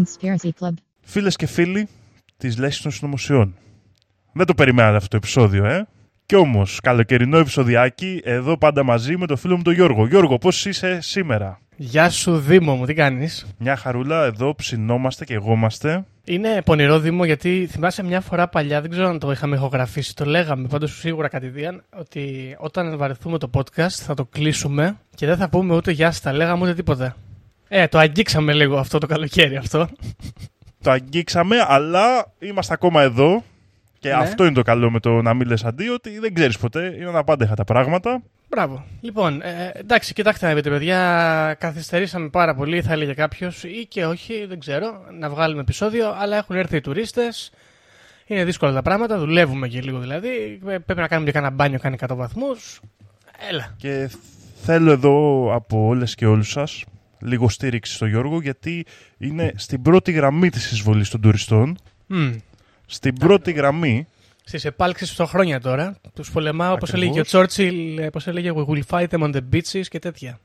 The Conspiracy Club. Φίλες και φίλοι της Λέσχης των Συνωμοσιών. Δεν το περιμένατε αυτό το επεισόδιο, ε; Κι όμως, καλοκαιρινό επεισοδιάκι, εδώ πάντα μαζί με το φίλο μου τον Γιώργο. Γιώργο, πώς είσαι σήμερα; Γεια σου Δήμο μου, τι κάνεις; Μια χαρούλα, εδώ ψινόμαστε και εγώ είμαστε. Είναι πονηρό Δήμο γιατί θυμάσαι μια φορά παλιά, δεν ξέρω αν το είχαμε ηχογραφήσει, το λέγαμε πάντως σίγουρα κατηδίαν, ότι όταν βαρεθούμε το podcast θα το κλείσουμε και δεν θα πούμε ούτε γεια στα λέγαμε ούτε τίποτα. Ε, το αγγίξαμε λίγο αυτό το καλοκαίρι αυτό. Το αγγίξαμε, αλλά είμαστε ακόμα εδώ. Και Ναι. αυτό είναι το καλό με το να μην λες αντί, ότι δεν ξέρεις ποτέ, είναι αναπάντεχα τα πράγματα. Μπράβο. Λοιπόν, ε, εντάξει, κοιτάξτε να δείτε, παιδιά. Καθυστερήσαμε πάρα πολύ, θα έλεγε κάποιος, ή και όχι, δεν ξέρω, να βγάλουμε επεισόδιο, αλλά έχουν έρθει οι τουρίστες. Είναι δύσκολα τα πράγματα, δουλεύουμε και λίγο δηλαδή. Ε, Πρέπει να κάνουμε και κάνα μπάνιο, κάνει 100 βαθμούς. Έλα. Και θέλω εδώ από όλες και όλους σας λίγο στήριξη στο Γιώργο, γιατί είναι στην πρώτη γραμμή της εισβολής των τουριστών. Μμ. Στην πρώτη γραμμή. Στις επάλξεις των χρόνια τώρα, τους πολεμάω όπως Ακριβώς. έλεγε ο Τσόρτσιλ, πώ έλεγε, We will fight them on the beaches και τέτοια.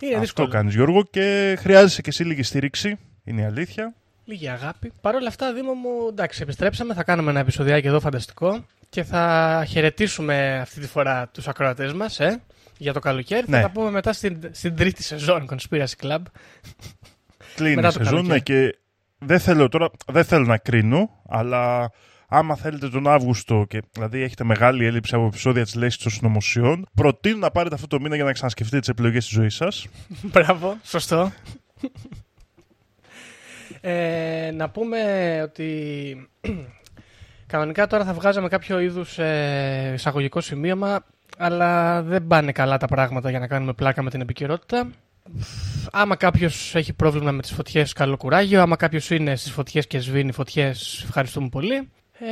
Είναι Αυτό δύσκολο. κάνεις Γιώργο και χρειάζεσαι και εσύ λίγη στήριξη. Είναι η αλήθεια. Λίγη αγάπη. Παρ' όλα αυτά, Δήμο μου, εντάξει, επιστρέψαμε. Θα κάνουμε ένα επεισοδιάκι εδώ φανταστικό και θα χαιρετήσουμε αυτή τη φορά τους ακροατές μας ε, για το καλοκαίρι. Ναι. Θα τα πούμε μετά στην, στην τρίτη σεζόν Conspiracy Club. Κλείνει Μετά η το σεζόν ναι, καλοκαίρι. και δεν θέλω τώρα, δεν θέλω να κρίνω, αλλά άμα θέλετε τον Αύγουστο και δηλαδή έχετε μεγάλη έλλειψη από επεισόδια της Λέσχης των Συνωμοσιών, προτείνω να πάρετε αυτό το μήνα για να ξανασκεφτείτε τις επιλογές της ζωής σας. Μπράβο, σωστό. ε, να πούμε ότι κανονικά τώρα θα βγάζαμε κάποιο είδους ε, εισαγωγικό σημείωμα αλλά δεν πάνε καλά τα πράγματα για να κάνουμε πλάκα με την επικαιρότητα. Άμα κάποιος έχει πρόβλημα με τις φωτιές, καλό κουράγιο. Άμα κάποιος είναι στις φωτιές και σβήνει φωτιές, ευχαριστούμε πολύ. Ε,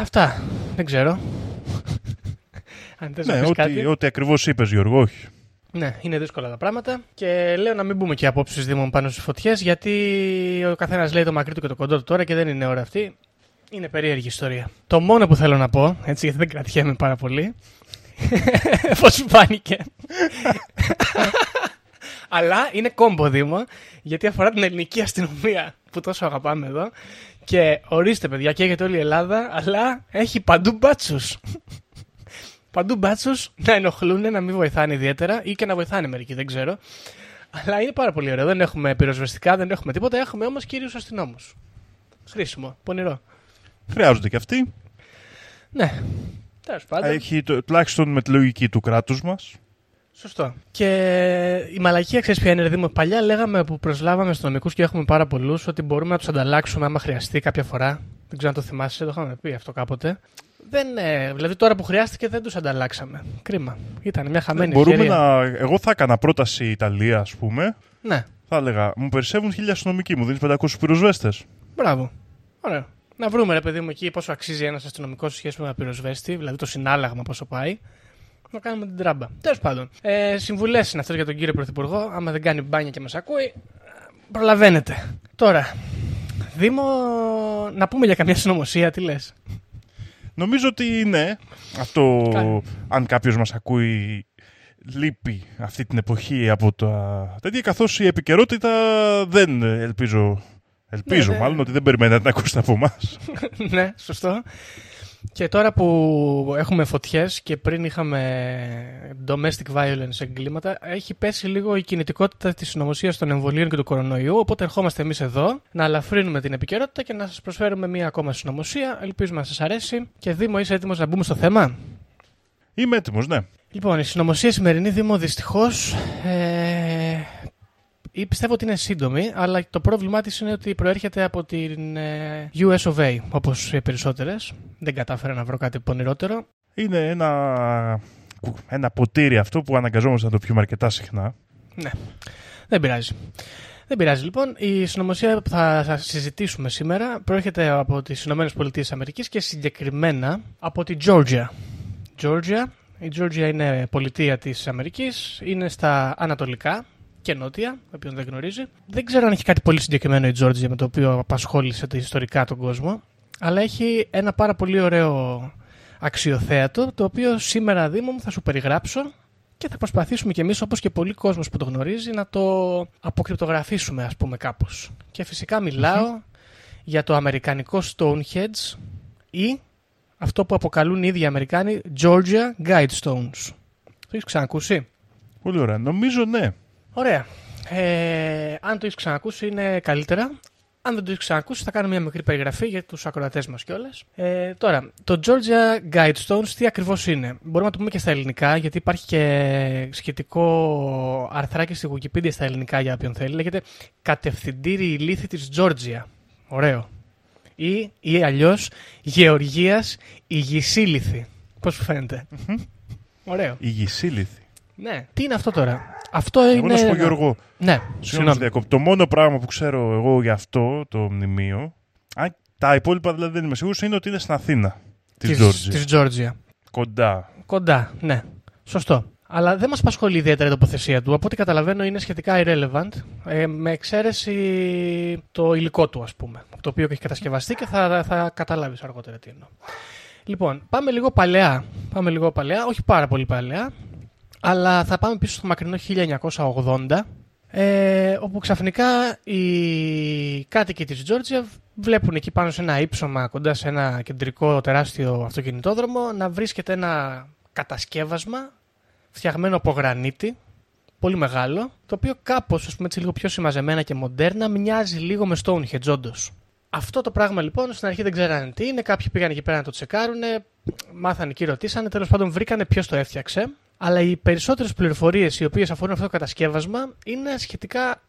αυτά. Δεν ξέρω. Αν θες να ναι, πεις ό,τι, κάτι. ό,τι ακριβώς είπες Γιώργο, όχι. Ναι, είναι δύσκολα τα πράγματα. Και λέω να μην μπούμε και απόψεις Δήμων πάνω στις φωτιές, γιατί ο καθένας λέει το μακρύ του και το κοντό του τώρα και δεν είναι ώρα αυτή. Είναι περίεργη ιστορία. Το μόνο που θέλω να πω, έτσι γιατί δεν κρατιέμαι πάρα πολύ. Πώς σου φάνηκε. Αλλά είναι κόμπο Δήμο, γιατί αφορά την ελληνική αστυνομία που τόσο αγαπάμε εδώ. Και ορίστε, παιδιά, καίγεται όλη η Ελλάδα, αλλά έχει παντού μπάτσους. παντού μπάτσους να ενοχλούν, να μην βοηθάνε ιδιαίτερα ή και να βοηθάνε μερικοί, δεν ξέρω. Αλλά είναι πάρα πολύ ωραίο. Δεν έχουμε πυροσβεστικά, δεν έχουμε τίποτα. Έχουμε όμως κύριου αστυνόμους. Χρήσιμο, πονηρό. Χρειάζονται και αυτοί. Ναι. Τέλο πάντων. Έχει το, τουλάχιστον με τη λογική του κράτους μας. Σωστό. Και η μαλακία, ξέρεις ποια είναι, ρε Δήμο; Παλιά λέγαμε που προσλάβαμε αστυνομικού και έχουμε πάρα πολλούς ότι μπορούμε να τους ανταλλάξουμε άμα χρειαστεί κάποια φορά. Δεν ξέρω αν το θυμάσαι, το είχαμε πει αυτό κάποτε. Δεν, ε, δηλαδή τώρα που χρειάστηκε δεν τους ανταλλάξαμε. Κρίμα. Ήταν μια χαμένη Μπορούμε ευκαιρία. να... Εγώ θα έκανα πρόταση Ιταλία, ας πούμε. Ναι, Θα έλεγα, μου περισσεύουν χίλια αστυνομικοί, μου δίνεις 500 πυροσβέστες. μπράβο. Ωραίο. Να βρούμε, ρε παιδί μου, εκεί πόσο αξίζει ένας αστυνομικός σε σχέση με ένα πυροσβέστη, δηλαδή το συνάλλαγμα πόσο πάει. Να κάνουμε την τράμπα. Τέλος πάντων. Ε, Συμβουλές είναι αυτό για τον κύριο Πρωθυπουργό. Άμα δεν κάνει μπάνια και μας ακούει, προλαβαίνετε. Τώρα, Δήμο, να πούμε για καμιά συνωμοσία, τι λες; Νομίζω ότι ναι, αυτό Κάνει. αν κάποιος μας ακούει λείπει αυτή την εποχή από τα τέτοια καθώς η επικαιρότητα δεν ελπίζω, ελπίζω Ναι, ναι. μάλλον ότι δεν περιμένετε να την ακούσετε από εμάς. ναι, σωστό. Και τώρα που έχουμε φωτιές και πριν είχαμε domestic violence εγκλήματα, έχει πέσει λίγο η κινητικότητα της συνωμοσίας των εμβολίων και του κορονοϊού, οπότε ερχόμαστε εμείς εδώ να αλαφρύνουμε την επικαιρότητα και να σας προσφέρουμε μία ακόμα συνωμοσία. Ελπίζουμε να σας αρέσει. Και Δήμο, είσαι έτοιμος να μπούμε στο θέμα; Είμαι έτοιμος, ναι. Λοιπόν, η συνωμοσία σημερινή Δήμο δυστυχώς ε, ή πιστεύω ότι είναι σύντομη, αλλά το πρόβλημά της είναι ότι προέρχεται από την ε, US of A, όπως οι περισσότερες. Δεν κατάφερα να βρω κάτι πονηρότερο. Είναι ένα, ένα ποτήρι αυτό που αναγκαζόμαστε να το πιούμε αρκετά συχνά. Ναι, δεν πειράζει. Δεν πειράζει λοιπόν. Η συνωμοσία που θα, θα συζητήσουμε σήμερα προέρχεται από τις Ηνωμένες Πολιτείες Αμερικής και συγκεκριμένα από τη Georgia. Georgia. Η Georgia είναι πολιτεία της Αμερικής, είναι στα ανατολικά και νότια, όποιον δεν γνωρίζει. Δεν ξέρω αν έχει κάτι πολύ συγκεκριμένο η Georgia με το οποίο απασχόλησε το ιστορικά τον κόσμο, αλλά έχει ένα πάρα πολύ ωραίο αξιοθέατο, το οποίο σήμερα Δήμο μου θα σου περιγράψω και θα προσπαθήσουμε κι εμείς όπως και πολλοί κόσμος που το γνωρίζει να το αποκρυπτογραφήσουμε ας πούμε κάπως. Και φυσικά για το αμερικανικό Stonehenge ή αυτό που αποκαλούν οι ίδιοι Αμερικάνοι Georgia Guidestones. Το έχεις ξανακούσει; Πολύ ωραία. Νομίζω ναι. Ωραία. Ε, αν το έχεις ξανακούσει είναι καλύτερα. Αν δεν το έχεις ξανακούσει, θα κάνω μια μικρή περιγραφή για τους ακροατές μας κιόλας. Ε, τώρα, το Georgia Guidestones τι ακριβώς είναι; Μπορούμε να το πούμε και στα ελληνικά, γιατί υπάρχει και σχετικό αρθράκι στη Wikipedia στα ελληνικά για όποιον θέλει. Λέγεται Κατευθυντήρη λύθη της Georgia. Ωραίο. Ή, ή αλλιώς Γεωργίας Υγισίληθη. Πώς σου φαίνεται. Ωραίο. Υγισίληθη. Ναι. Τι είναι αυτό τώρα; Αυτό εγώ είναι. να σου πω, Γιώργο. Ναι, συγγνώμη. Το μόνο πράγμα που ξέρω εγώ για αυτό το μνημείο. Αν τα υπόλοιπα δηλαδή δεν είμαι σίγουρος, είναι ότι είναι στην Αθήνα. Της Τζόρτζια. Κοντά. Κοντά, ναι. Σωστό. Αλλά δεν μας απασχολεί ιδιαίτερα η τοποθεσία του. Από ό,τι καταλαβαίνω είναι σχετικά irrelevant. Ε, με εξαίρεση το υλικό του, ας πούμε. Το οποίο έχει κατασκευαστεί και θα, θα καταλάβεις αργότερα τι εννοώ. Λοιπόν, πάμε λίγο παλαιά. Πάμε λίγο παλαιά, όχι πάρα πολύ παλαιά. Αλλά θα πάμε πίσω στο μακρινό 1980, ε, όπου ξαφνικά οι κάτοικοι της Τζόρτζια βλέπουν εκεί πάνω σε ένα ύψωμα κοντά σε ένα κεντρικό τεράστιο αυτοκινητόδρομο να βρίσκεται ένα κατασκεύασμα φτιαγμένο από γρανίτη, πολύ μεγάλο, το οποίο κάπως, ας πούμε έτσι λίγο πιο συμμαζεμένα και μοντέρνα, μοιάζει λίγο με Stonehenge όντως. Αυτό το πράγμα λοιπόν στην αρχή δεν ξέρανε τι είναι. Κάποιοι πήγαν εκεί πέρα να το τσεκάρουν, μάθανε και ρωτήσανε. Τέλος πάντων βρήκανε ποιος το έφτιαξε. Αλλά οι περισσότερες πληροφορίες οι οποίες αφορούν αυτό το κατασκεύασμα είναι σχετικά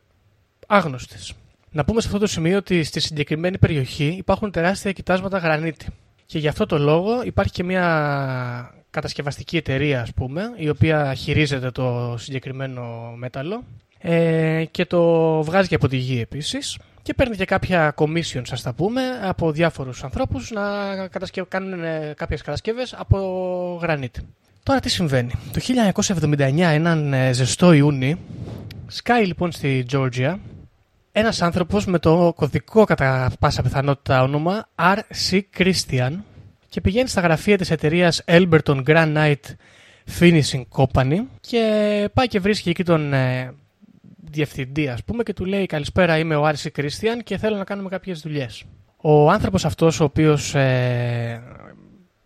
άγνωστες. Να πούμε σε αυτό το σημείο ότι στη συγκεκριμένη περιοχή υπάρχουν τεράστια κοιτάσματα γρανίτη. Και γι' αυτό το λόγο υπάρχει και μια κατασκευαστική εταιρεία, ας πούμε, η οποία χειρίζεται το συγκεκριμένο μέταλλο ε, και το βγάζει και από τη γη επίσης και παίρνει και κάποια commission, σας τα πούμε, από διάφορους ανθρώπους να κάνουν ε, κάποιες κατασκευές από γρανίτη. Τώρα τι συμβαίνει. Το 1979, έναν ε, ζεστό Ιούνι, σκάει λοιπόν στη Τζόρτζια ένας άνθρωπος με το κωδικό κατά πάσα πιθανότητα όνομα R.C. Christian και πηγαίνει στα γραφεία της εταιρείας Elberton Granite Finishing Company και πάει και βρίσκει εκεί τον ε, διευθυντή ας πούμε και του λέει καλησπέρα είμαι ο R.C. Christian και θέλω να κάνουμε κάποιες δουλειές. Ο άνθρωπος αυτός ο οποίος ε,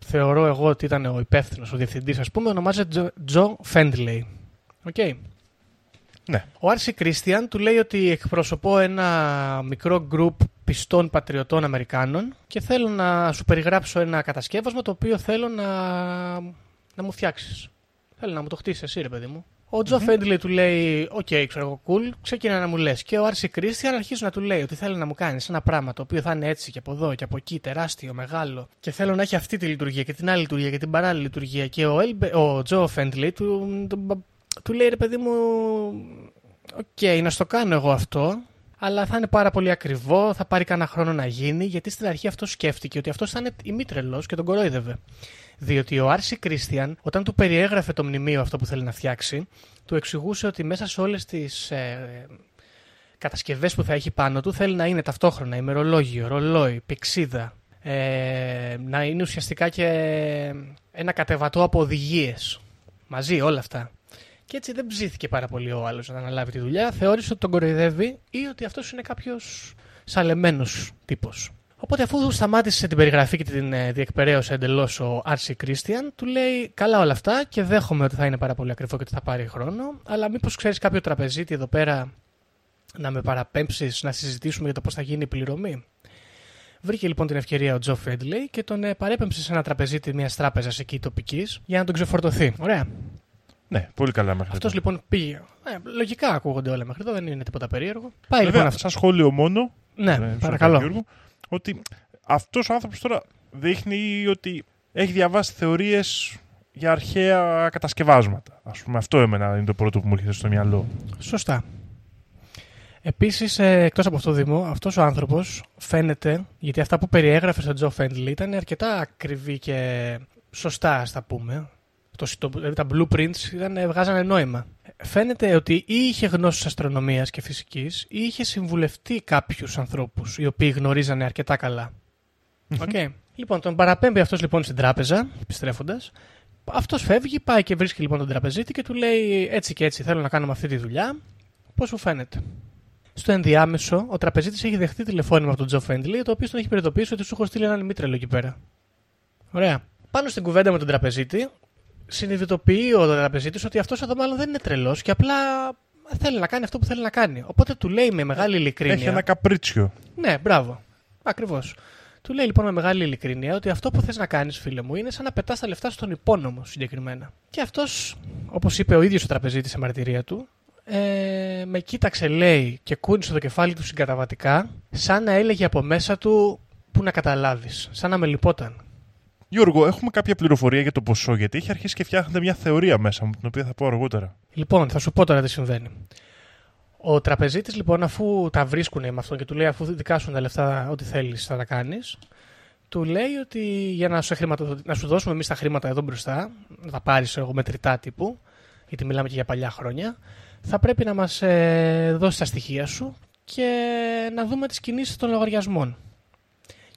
θεωρώ εγώ ότι ήταν ο υπεύθυνος, ο διευθυντής, ας πούμε, ονομάζεται Τζο Φέντλεϊ. Οκ. Ναι. Ο R.C. Christian του λέει ότι εκπροσωπώ ένα μικρό γκρουπ πιστών πατριωτών Αμερικάνων και θέλω να σου περιγράψω ένα κατασκεύασμα το οποίο θέλω να, να μου φτιάξεις. Θέλω να μου το χτίσεις εσύ, ρε παιδί μου. Ο Τζο mm του λέει: OK, okay, ξέρω εγώ, cool, ξεκινά να μου λες. Και ο R.C. Christian αρχίζει να του λέει ότι θέλει να μου κάνεις ένα πράγμα το οποίο θα είναι έτσι και από εδώ και από εκεί, τεράστιο, μεγάλο. Και θέλω να έχει αυτή τη λειτουργία και την άλλη λειτουργία και την παράλληλη λειτουργία. Και ο, Ελμπε, ο Τζο Φέντλι του, του, του, λέει: Ρε παιδί μου, OK, okay, να στο κάνω εγώ αυτό. Αλλά θα είναι πάρα πολύ ακριβό, θα πάρει κανένα χρόνο να γίνει, γιατί στην αρχή αυτός σκέφτηκε ότι αυτός θα είναι ημίτρελος και τον κορόιδευε. Διότι ο Άρση Κρίστιαν, όταν του περιέγραφε το μνημείο αυτό που θέλει να φτιάξει, του εξηγούσε ότι μέσα σε όλες τις ε, κατασκευές που θα έχει πάνω του θέλει να είναι ταυτόχρονα ημερολόγιο, ρολόι, πηξίδα. Ε, να είναι ουσιαστικά και ένα κατεβατό από οδηγίες. Μαζί όλα αυτά. Και έτσι δεν ψήθηκε πάρα πολύ ο άλλος να αναλάβει τη δουλειά. Θεώρησε ότι τον κοροϊδεύει ή ότι αυτός είναι κάποιος σαλεμένος τύπος. Οπότε αφού σταμάτησε την περιγραφή και την ε, διεκπαιρέωσε εντελώς ο Άρσι Κρίστιαν, του λέει καλά όλα αυτά και δέχομαι ότι θα είναι πάρα πολύ ακριβό και ότι θα πάρει χρόνο, αλλά μήπως ξέρεις κάποιο τραπεζίτη εδώ πέρα να με παραπέμψεις να συζητήσουμε για το πώς θα γίνει η πληρωμή; Βρήκε λοιπόν την ευκαιρία ο Τζο Φέντλεϊ και τον ε, παρέπεμψε σε ένα τραπεζίτη μιας τράπεζας εκεί τοπικής για να τον ξεφορτωθεί. Ωραία. Ναι, πολύ καλά μέχρι Αυτός λοιπόν πήγε. Ε, λογικά ακούγονται όλα μέχρι εδώ, δεν είναι τίποτα περίεργο. Πάει Βέβαια, λοιπόν Σαν σχόλιο μόνο. Ναι, ε, παρακαλώ ότι αυτός ο άνθρωπος τώρα δείχνει ότι έχει διαβάσει θεωρίες για αρχαία κατασκευάσματα. Ας πούμε αυτό εμένα είναι το πρώτο που μου έρχεται στο μυαλό. Σωστά. Επίσης, ε, εκτός από αυτό, Δήμο, αυτός ο άνθρωπος φαίνεται, γιατί αυτά που περιέγραφε στον Τζο Φέντλι ήταν αρκετά ακριβή και σωστά, ας τα πούμε. Το, δηλαδή τα blueprints ήταν, βγάζανε νόημα. Φαίνεται ότι ή είχε γνώσεις αστρονομίας και φυσικής ή είχε συμβουλευτεί κάποιους ανθρώπους οι οποίοι γνωρίζανε αρκετά καλά. Okay. Λοιπόν, τον παραπέμπει αυτός λοιπόν στην τράπεζα, επιστρέφοντας, Αυτός φεύγει, πάει και βρίσκει λοιπόν τον τραπεζίτη και του λέει έτσι και έτσι θέλω να κάνουμε αυτή τη δουλειά. Πώς σου φαίνεται; Στο ενδιάμεσο, ο τραπεζίτης έχει δεχτεί τηλεφώνημα από τον Τζο Φέντλι, το οποίο τον έχει προειδοποιήσει ότι σου έχω στείλει έναν μήτρελο εκεί πέρα. Ωραία. Πάνω στην κουβέντα με τον τραπεζίτη, συνειδητοποιεί ο τραπεζίτη ότι αυτός εδώ μάλλον δεν είναι τρελός και απλά θέλει να κάνει αυτό που θέλει να κάνει. Οπότε του λέει με μεγάλη ειλικρίνεια. Έχει ένα καπρίτσιο. Ναι, μπράβο. Ακριβώς. Του λέει λοιπόν με μεγάλη ειλικρίνεια ότι αυτό που θες να κάνεις, φίλε μου, είναι σαν να πετάς τα λεφτά στον υπόνομο συγκεκριμένα. Και αυτός, όπως είπε ο ίδιος ο τραπεζίτης σε μαρτυρία του, ε, με κοίταξε, λέει, και κούνησε το κεφάλι του συγκαταβατικά, σαν να έλεγε από μέσα του που να καταλάβεις, σαν να με λυπόταν. Γιώργο, έχουμε κάποια πληροφορία για το ποσό, γιατί έχει αρχίσει και φτιάχνετε μια θεωρία μέσα μου, την οποία θα πω αργότερα. Λοιπόν, θα σου πω τώρα τι συμβαίνει. Ο τραπεζίτης, λοιπόν, αφού τα βρίσκουν με αυτόν και του λέει, αφού δικάσουν τα λεφτά, ό,τι θέλεις θα τα κάνεις, του λέει ότι για να σου, να σου δώσουμε εμείς τα χρήματα εδώ μπροστά, να τα πάρει εγώ μετρητά τύπου, γιατί μιλάμε και για παλιά χρόνια, θα πρέπει να μας ε, δώσεις τα στοιχεία σου και να δούμε τις κινήσεις των λογαριασμών.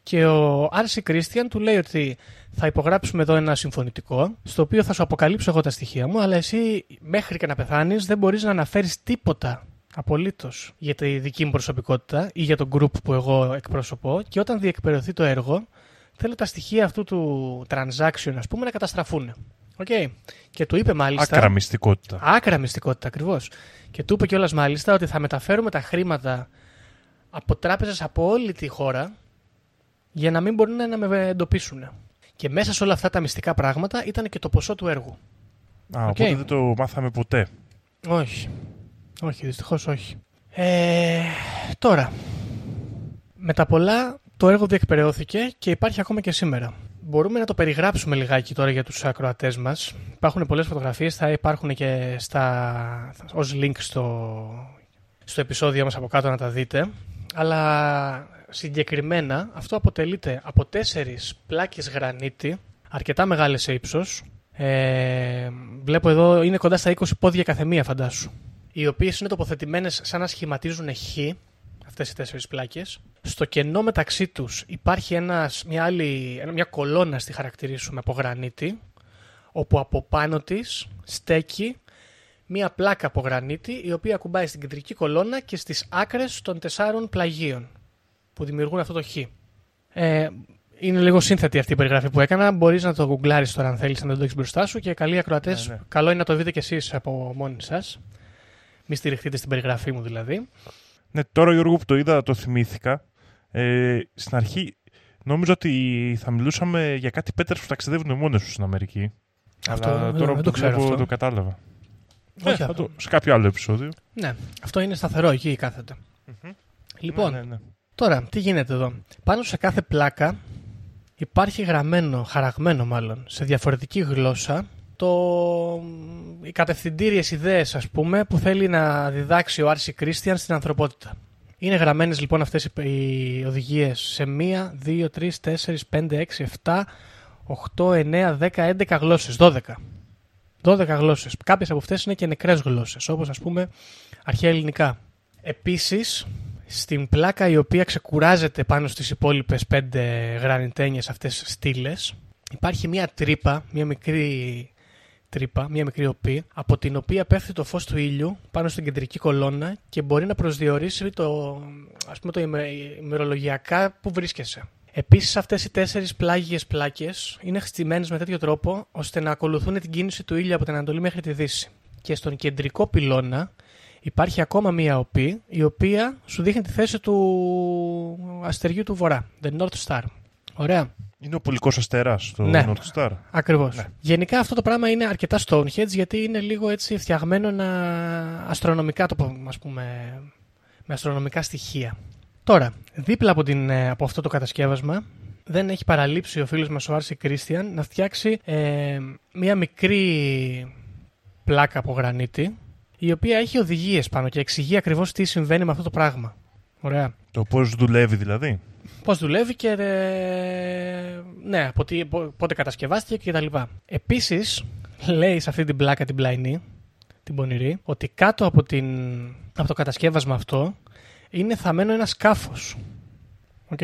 Και ο Άρση Κρίστιαν του λέει ότι θα υπογράψουμε εδώ ένα συμφωνητικό, στο οποίο θα σου αποκαλύψω εγώ τα στοιχεία μου, αλλά εσύ μέχρι και να πεθάνεις δεν μπορείς να αναφέρεις τίποτα απολύτως για τη δική μου προσωπικότητα ή για τον group που εγώ εκπροσωπώ. Και όταν διεκπαιρεωθεί το έργο, θέλω τα στοιχεία αυτού του transaction, ας πούμε, να καταστραφούν. Okay. Και του είπε μάλιστα. Άκρα μυστικότητα. Άκρα μυστικότητα, ακριβώς. Και του είπε κιόλας μάλιστα ότι θα μεταφέρουμε τα χρήματα από τράπεζες από όλη τη χώρα για να μην μπορούν να με εντοπίσουν. Και μέσα σε όλα αυτά τα μυστικά πράγματα ήταν και το ποσό του έργου. Α, okay. οπότε δεν το μάθαμε ποτέ. Όχι. Όχι, δυστυχώς όχι. Ε, τώρα, με τα πολλά το έργο διεκπαιρεώθηκε και υπάρχει ακόμα και σήμερα. Μπορούμε να το περιγράψουμε λιγάκι τώρα για τους ακροατές μας. Υπάρχουν πολλές φωτογραφίες, θα υπάρχουν και στα, ως link στο, στο επεισόδιο μας από κάτω να τα δείτε. Αλλά συγκεκριμένα αυτό αποτελείται από τέσσερις πλάκες γρανίτη, αρκετά μεγάλες σε ύψος. Ε, βλέπω εδώ είναι κοντά στα 20 πόδια καθεμία φαντάσου. Οι οποίες είναι τοποθετημένες σαν να σχηματίζουν χ, αυτές οι τέσσερις πλάκες. Στο κενό μεταξύ τους υπάρχει ένας, μια, άλλη, μια κολόνα στη χαρακτηρίσουμε από γρανίτη, όπου από πάνω της στέκει μια πλάκα από γρανίτη η οποία ακουμπάει στην κεντρική κολόνα και στις άκρες των τεσσάρων πλαγίων που δημιουργούν αυτό το χ. Ε, είναι λίγο σύνθετη αυτή η περιγραφή που έκανα. Μπορείς να το γκουγκλάρει τώρα αν θέλεις, να το έχεις μπροστά σου. Και καλοί ακροατές, ναι, ναι. καλό είναι να το δείτε κι εσείς από μόνοι σας. Μην στηριχτείτε στην περιγραφή μου δηλαδή. Ναι, τώρα Γιώργο που το είδα, το θυμήθηκα. Ε, στην αρχή νόμιζα ότι θα μιλούσαμε για κάτι πέτρες που ταξιδεύουν μόνοι τους στην Αμερική. Αυτό Αλλά δεν, τώρα δεν που το ξέρω βλέπω, αυτό. το κατάλαβα. Όχι Ε, αυτό. θα το, σε κάποιο άλλο επεισόδιο. Ναι, αυτό είναι σταθερό εκεί κάθεται. Λοιπόν, Ναι, ναι, ναι. Τώρα τι γίνεται εδώ; Πάνω σε κάθε πλάκα υπάρχει γραμμένο, χαραγμένο μάλλον, σε διαφορετική γλώσσα το, οι κατευθυντήριες ιδέες ας πούμε που θέλει να διδάξει ο Άρση Κρίστιαν στην ανθρωπότητα. Είναι γραμμένες λοιπόν αυτές οι, οι οδηγίες σε 1, 2, 3, 4, 5, 6, 7, 8, 9, 10, 11 γλώσσες, 12. 12 γλώσσες. Κάποιες από αυτές είναι και νεκρές γλώσσες, όπως ας πούμε αρχαία ελληνικά. Επίσης, στην πλάκα η οποία ξεκουράζεται πάνω στις υπόλοιπες 5 γρανιτένιες αυτές στήλες, υπάρχει μια τρύπα, μια μικρή τρύπα, μια μικρή οπή, από την οποία πέφτει το φως του ήλιου πάνω στην κεντρική κολόνα και μπορεί να προσδιορίσει το, ας πούμε, το ημε- ημερολογιακά που βρίσκεσαι. Επίσης αυτές οι τέσσερις πλάγιες πλάκες είναι χτισμένες με τέτοιο τρόπο ώστε να ακολουθούν την κίνηση του ήλιου από την Ανατολή μέχρι τη Δύση. Και στον κεντρικό πυλώνα υπάρχει ακόμα μία οπή η οποία σου δείχνει τη θέση του αστεριού του Βορρά, the North Star. Ωραία. Είναι ο πολικός αστέρα το Ναι. North Star. Ακριβώς. Ναι. Γενικά αυτό το πράγμα είναι αρκετά Stonehenge γιατί είναι λίγο έτσι φτιαγμένο να αστρονομικά το πω, ας πούμε, με αστρονομικά στοιχεία. Τώρα, δίπλα από, την, ε, από αυτό το κατασκεύασμα δεν έχει παραλείψει ο φίλος μας ο Άρση Κρίστιαν να φτιάξει ε, μια μικρή πλάκα από γρανίτη η οποία έχει οδηγίες πάνω και εξηγεί ακριβώς τι συμβαίνει με αυτό το πράγμα. Ωραία. Το πώς δουλεύει δηλαδή; Πώς δουλεύει και. ε, ναι, από τι, πο- πότε κατασκευάστηκε κτλ. Επίσης, λέει σε αυτή την πλάκα την πλαϊνή, την πονηρή, ότι κάτω από, την, από το κατασκεύασμα αυτό είναι θαμένο ένα σκάφος. Οκ.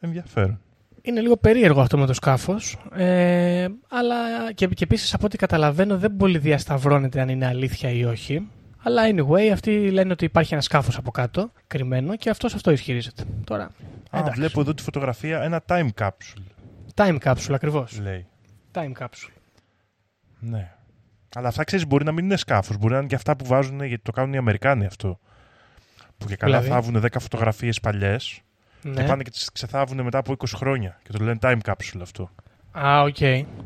Ενδιαφέρον. Είναι λίγο περίεργο αυτό με το σκάφος. Ε, αλλά και, και επίσης από ό,τι καταλαβαίνω δεν πολύ διασταυρώνεται αν είναι αλήθεια ή όχι. Αλλά anyway, αυτοί λένε ότι υπάρχει ένας σκάφος από κάτω, κρυμμένο, και αυτός αυτό ισχυρίζεται. Τώρα. Α, βλέπω εδώ τη φωτογραφία ένα time capsule. Time capsule, ακριβώς. Λέει. Time capsule. Ναι. Αλλά αυτά ξέρεις μπορεί να μην είναι σκάφος. Μπορεί να είναι και αυτά που βάζουν γιατί το κάνουν οι Αμερικάνοι αυτό. Που και καλά Δηλαδή; θάβουν 10 φωτογραφίες παλιές Ναι. και πάνε και τις ξεθάβουν μετά από 20 χρόνια. Και το λένε time capsule αυτό. Α, οκ.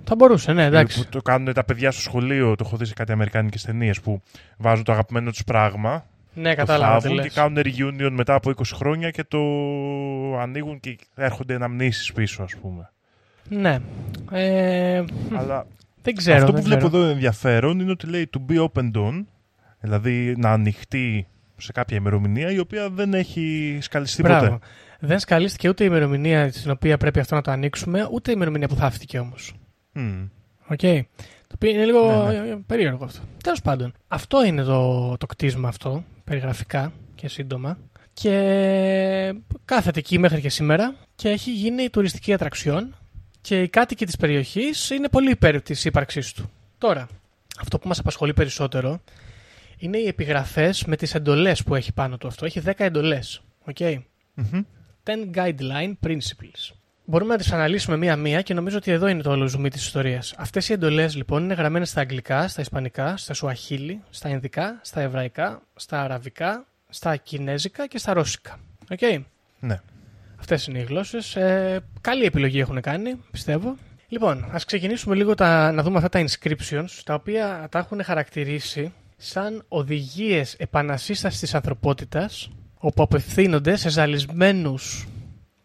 Θα μπορούσε, ναι, εντάξει. Που το κάνουν τα παιδιά στο σχολείο, το έχω δει σε κάτι αμερικάνικες ταινίες που βάζουν το αγαπημένο τους πράγμα, Ναι, το κατάλαβα τι θάβουν λες. και κάνουν reunion μετά από 20 χρόνια και το ανοίγουν και έρχονται αναμνήσεις πίσω, ας πούμε. Ναι. Ε, Αλλά δεν ξέρω. αυτό που δεν βλέπω ξέρω. εδώ ενδιαφέρον είναι ότι λέει to be opened on, δηλαδή να ανοιχτεί σε κάποια ημερομηνία η οποία δεν έχει σκαλιστεί Μπράβο. ποτέ. Δεν σκαλίστηκε ούτε η ημερομηνία στην οποία πρέπει αυτό να το ανοίξουμε, ούτε η ημερομηνία που θαύτηκε όμως. Μμμ. Οκ. Το οποίο είναι λίγο Ναι, ε, περίεργο αυτό. Τέλος πάντων, αυτό είναι το, το κτίσμα αυτό, περιγραφικά και σύντομα. Και κάθεται εκεί μέχρι και σήμερα και έχει γίνει τουριστική ατραξιόν και οι κάτοικοι της περιοχής είναι πολύ υπέρ της ύπαρξής του. Τώρα, αυτό που μας απασχολεί περισσότερο είναι οι επιγραφές με τις εντολές που έχει πάνω του αυτό. Έχει 10 εντολές. Okay. Μμμ. 10 guideline principles. Μπορούμε να τις αναλύσουμε μία-μία και νομίζω ότι εδώ είναι το όλο ζουμί της ιστορίας. Αυτές οι εντολές λοιπόν είναι γραμμένες στα αγγλικά, στα ισπανικά, στα σουαχίλι, στα ινδικά, στα εβραϊκά, στα αραβικά, στα κινέζικα και στα ρώσικα. Οκ; Ναι. Αυτές είναι οι γλώσσες. Ε, καλή επιλογή έχουν κάνει, πιστεύω. Λοιπόν, ας ξεκινήσουμε λίγο τα, να δούμε αυτά τα inscriptions, τα οποία τα έχουν χαρακτηρίσει σαν οδηγίες επανασύστασης της ανθρωπότητας, όπου απευθύνονται σε ζαλισμένους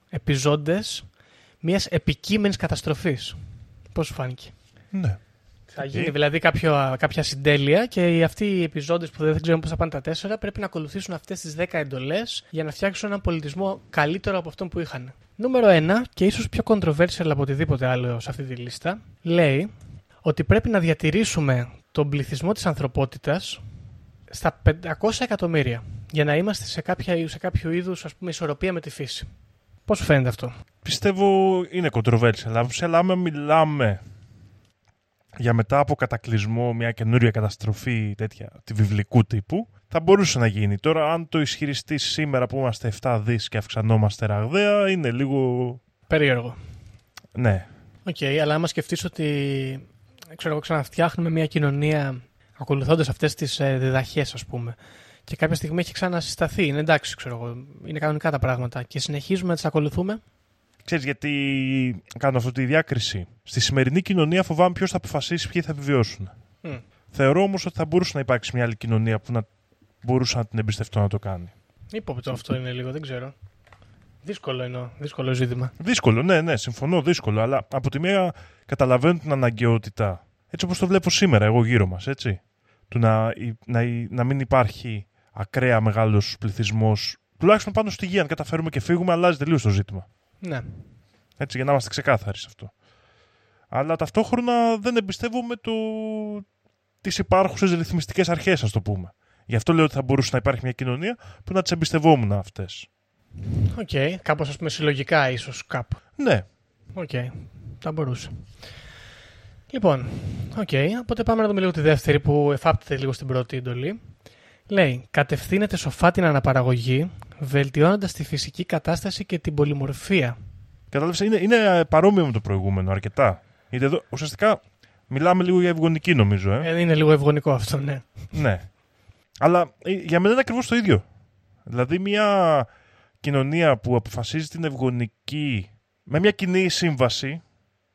επιζώντες μιας επικείμενης καταστροφής. Πώς σου φάνηκε; ναι. Θα Οκ. γίνει δηλαδή κάποιο, κάποια συντέλεια και οι αυτοί οι επιζώντες που δεν ξέρουν πώς θα πάνε τα τέσσερα πρέπει να ακολουθήσουν αυτές τις 10 εντολές για να φτιάξουν έναν πολιτισμό καλύτερο από αυτόν που είχαν. Νούμερο 1 και ίσως πιο controversial από οτιδήποτε άλλο σε αυτή τη λίστα λέει ότι πρέπει να διατηρήσουμε τον πληθυσμό της ανθρωπότητας στα 500 εκατομμύρια για να είμαστε σε, κάποια, σε κάποιο είδους ας πούμε ισορροπία με τη φύση. Πώς σου φαίνεται αυτό; Πιστεύω είναι controversial, αλλά σε άμα μιλάμε για μετά από κατακλυσμό μια καινούρια καταστροφή τέτοια, τη βιβλικού τύπου, θα μπορούσε να γίνει. Τώρα, αν το ισχυριστεί σήμερα που είμαστε 7 δις και αυξανόμαστε ραγδαία, είναι λίγο... Περίεργο. Ναι. Οκ, αλλά άμα σκεφτείς ότι ξέρω, εγώ, ξαναφτιάχνουμε μια κοινωνία ακολουθώντας αυτές τις ε, διδαχές ας πούμε και κάποια στιγμή έχει ξανασυσταθεί, είναι εντάξει ξέρω εγώ, είναι κανονικά τα πράγματα και συνεχίζουμε να τις ακολουθούμε. Ξέρεις γιατί κάνω αυτή τη διάκριση. Στη σημερινή κοινωνία φοβάμαι ποιος θα αποφασίσει ποιοι θα επιβιώσουν. Μμ. Θεωρώ όμως ότι θα μπορούσε να υπάρξει μια άλλη κοινωνία που να μπορούσε να την εμπιστευτώ να το κάνει. Υπόπτω αυτό είναι λίγο, δεν ξέρω. Δύσκολο εννοώ, δύσκολο ζήτημα. Δύσκολο, ναι, ναι, συμφωνώ, δύσκολο. Αλλά από τη μία καταλαβαίνω την αναγκαιότητα. Έτσι όπως το βλέπω σήμερα, εγώ γύρω μας, έτσι. Του να, να, να μην υπάρχει ακραία μεγάλος πληθυσμός. Τουλάχιστον πάνω στη γη, αν καταφέρουμε και φύγουμε, αλλάζει τελείως το ζήτημα. Ναι. Έτσι, για να είμαστε ξεκάθαροι σε αυτό. Αλλά ταυτόχρονα δεν εμπιστεύομαι το... τις υπάρχουσες ρυθμιστικές αρχές, ας το πούμε. Γι' αυτό λέω ότι θα μπορούσε να υπάρχει μια κοινωνία που να τις εμπιστευόμουν αυτές. Οκ, κάπως ας πούμε συλλογικά ίσως κάπου. Ναι, Οκ, θα μπορούσε. Λοιπόν, οκ, οπότε πάμε να δούμε λίγο τη δεύτερη που εφάπτεται λίγο στην πρώτη εντολή. Λέει, κατευθύνετε σοφά την αναπαραγωγή, βελτιώνοντας τη φυσική κατάσταση και την πολυμορφία. Κατάλαβες, είναι, είναι παρόμοιο με το προηγούμενο αρκετά. Γιατί εδώ ουσιαστικά μιλάμε λίγο για ευγονική νομίζω. Ε. Ε, είναι λίγο ευγονικό αυτό, ναι. ναι. Αλλά ε, για μένα είναι ακριβώς το ίδιο. Δηλαδή μια κοινωνία που αποφασίζει την ευγονική με μια κοινή σύμβαση.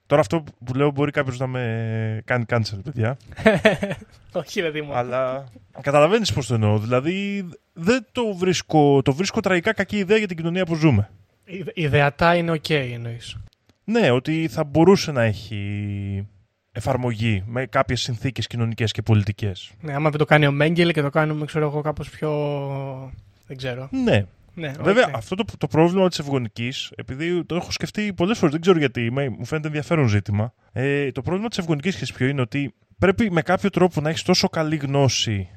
Τώρα αυτό που λέω μπορεί κάποιος να με κάνει cancel, παιδιά. Όχι, ρε Δήμο. Αλλά καταλαβαίνεις πώς το εννοώ. Δηλαδή δεν το βρίσκω, το βρίσκω τραγικά κακή ιδέα για την κοινωνία που ζούμε. Ιδε- Ιδεατά είναι οκ, εννοείς. Ναι, ότι θα μπορούσε να έχει εφαρμογή με κάποιες συνθήκες κοινωνικές και πολιτικές. Ναι, άμα δεν το κάνει ο Μέγκελε και το κάνουμε, ξέρω εγώ, κάπως πιο... Δεν ξέρω. Ναι. Ναι, Βέβαια, οκ. αυτό το, το πρόβλημα της ευγονικής, επειδή το έχω σκεφτεί πολλές φορές, δεν ξέρω γιατί, με- μου φαίνεται ενδιαφέρον ζήτημα. Ε, το πρόβλημα της ευγονικής ξέρεις ποιο είναι ότι πρέπει με κάποιο τρόπο να έχεις τόσο καλή γνώση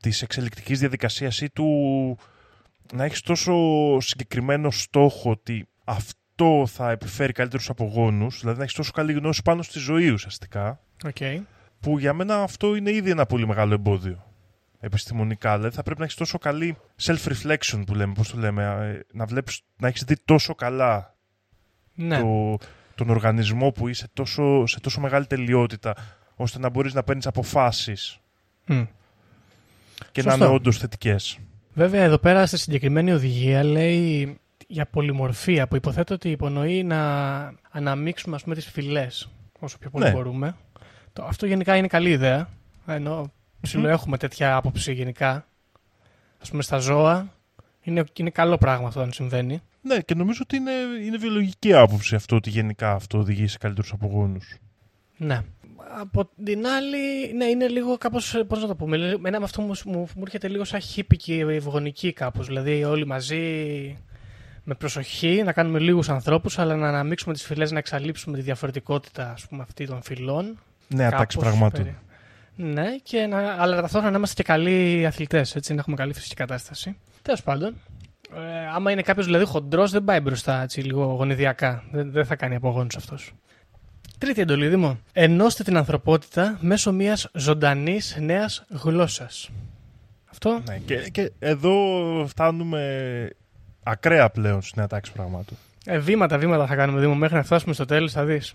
της εξελικτικής διαδικασίας ή του να έχεις τόσο συγκεκριμένο στόχο ότι αυτό αυτό θα επιφέρει καλύτερους απογόνους, δηλαδή να έχεις τόσο καλή γνώση πάνω στη ζωή ουσιαστικά. Okay. Που για μένα αυτό είναι ήδη ένα πολύ μεγάλο εμπόδιο. Επιστημονικά, δηλαδή θα πρέπει να έχεις τόσο καλή self-reflection που λέμε, πώς το λέμε, ε, να βλέπεις, να έχεις δει τόσο καλά ναι. το, τον οργανισμό που είσαι τόσο, σε τόσο μεγάλη τελειότητα, ώστε να μπορείς να παίρνεις αποφάσεις. Mm. Και Σωστό. να είναι όντως θετικές. Βέβαια, εδώ πέρα στη συγκεκριμένη οδηγία λέει για πολυμορφία που υποθέτω ότι υπονοεί να αναμίξουμε ας πούμε τις φυλές όσο πιο πολύ ναι. μπορούμε. Το, αυτό γενικά είναι καλή ιδέα. Ενώ mm. έχουμε τέτοια άποψη γενικά. Ας πούμε στα ζώα είναι, είναι καλό πράγμα αυτό αν συμβαίνει. Ναι, και νομίζω ότι είναι, είναι βιολογική άποψη αυτό ότι γενικά αυτό οδηγεί σε καλύτερους απογόνους. Ναι. Από την άλλη, ναι, είναι λίγο κάπως. Πώς να το πούμε. Ένα με αυτό μου, μου, μου έρχεται λίγο σαν χύπικη ευγονική κάπως. Δηλαδή, όλοι μαζί με προσοχή, να κάνουμε λίγους ανθρώπους, αλλά να αναμίξουμε τις φυλές, να εξαλείψουμε τη διαφορετικότητα ας πούμε, αυτή των φυλών. Ναι, ατάξη πραγμάτων. Περί... Ναι, και να, αλλά ταυτόχρονα να είμαστε και καλοί αθλητές, έτσι, να έχουμε καλή φυσική κατάσταση. Τέλος πάντων, ε, άμα είναι κάποιος δηλαδή χοντρός, δεν πάει μπροστά έτσι, λίγο γονιδιακά. Δεν, δεν θα κάνει απογόνους αυτός. Τρίτη εντολή, Δήμο. Ενώστε την ανθρωπότητα μέσω μιας ζωντανής νέας γλώσσας. Αυτό. Ναι, και, και εδώ φτάνουμε ακραία πλέον στην ατάξη πραγμάτων. Ε, βήματα, βήματα θα κάνουμε Δήμο μέχρι να φτάσουμε στο τέλος, θα δεις.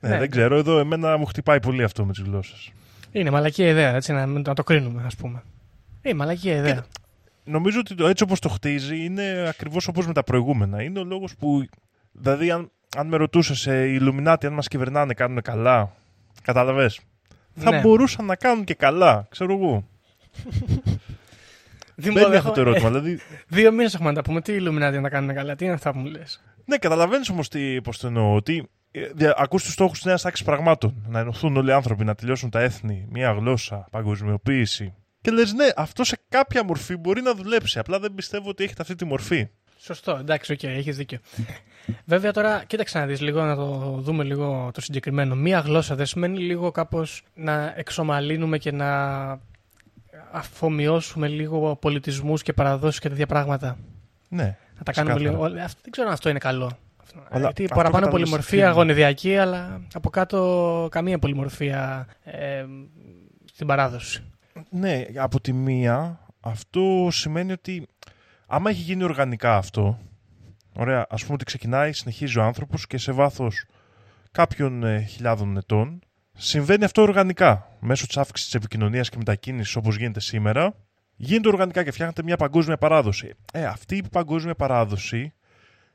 Ναι, ναι, δεν ξέρω. Εδώ εμένα μου χτυπάει πολύ αυτό με τις γλώσσες. Είναι μαλακή ιδέα, έτσι, να, να το κρίνουμε, ας πούμε. Είναι μαλακή ιδέα. Και, νομίζω ότι έτσι όπως το χτίζει είναι ακριβώς όπως με τα προηγούμενα. Είναι ο λόγος που. Δηλαδή, αν, αν με ρωτούσες ε, οι Ιλουμινάτοι αν μας κυβερνάνε, κάνουν καλά. Κατάλαβες; Θα ναι. μπορούσαν να κάνουν και καλά, ξέρω εγώ. Δεν έχω το ερώτημα. δηλαδή... Δύο μήνες έχουμε να τα πούμε. Τι Ιλουμινάτοι να κάνουν καλά, τι είναι αυτά που μου λες; Ναι, καταλαβαίνεις όμως πώς το εννοώ. Ότι ε, ακούς τους στόχους της νέας τάξη πραγμάτων. Να ενωθούν όλοι οι άνθρωποι, να τελειώσουν τα έθνη, μία γλώσσα, παγκοσμιοποίηση. Και λες, ναι, αυτό σε κάποια μορφή μπορεί να δουλέψει. Απλά δεν πιστεύω ότι έχετε αυτή τη μορφή. Σωστό, εντάξει, OK, okay, έχεις δίκιο. Βέβαια τώρα, κοίταξε να δεις λίγο, να το δούμε λίγο το συγκεκριμένο. Μία γλώσσα δεν σημαίνει λίγο κάπως να εξομαλύνουμε και να αφομοιώσουμε λίγο πολιτισμούς και παραδόσεις και τέτοια πράγματα. Ναι. Να τα κάνουμε λίγο. Δεν ξέρω αν αυτό είναι καλό. Αλλά Γιατί παραπάνω πολυμορφία γονιδιακή, αλλά από κάτω καμία πολυμορφία ε, στην παράδοση. Ναι, από τη μία αυτό σημαίνει ότι άμα έχει γίνει οργανικά αυτό, ωραία, ας πούμε ότι ξεκινάει, συνεχίζει ο άνθρωπος και σε βάθος κάποιων ε, χιλιάδων ετών συμβαίνει αυτό οργανικά. Μέσω της αύξησης της επικοινωνίας και μετακίνησης όπως γίνεται σήμερα, γίνεται οργανικά και φτιάχνεται μια παγκόσμια παράδοση. Ε, αυτή η παγκόσμια παράδοση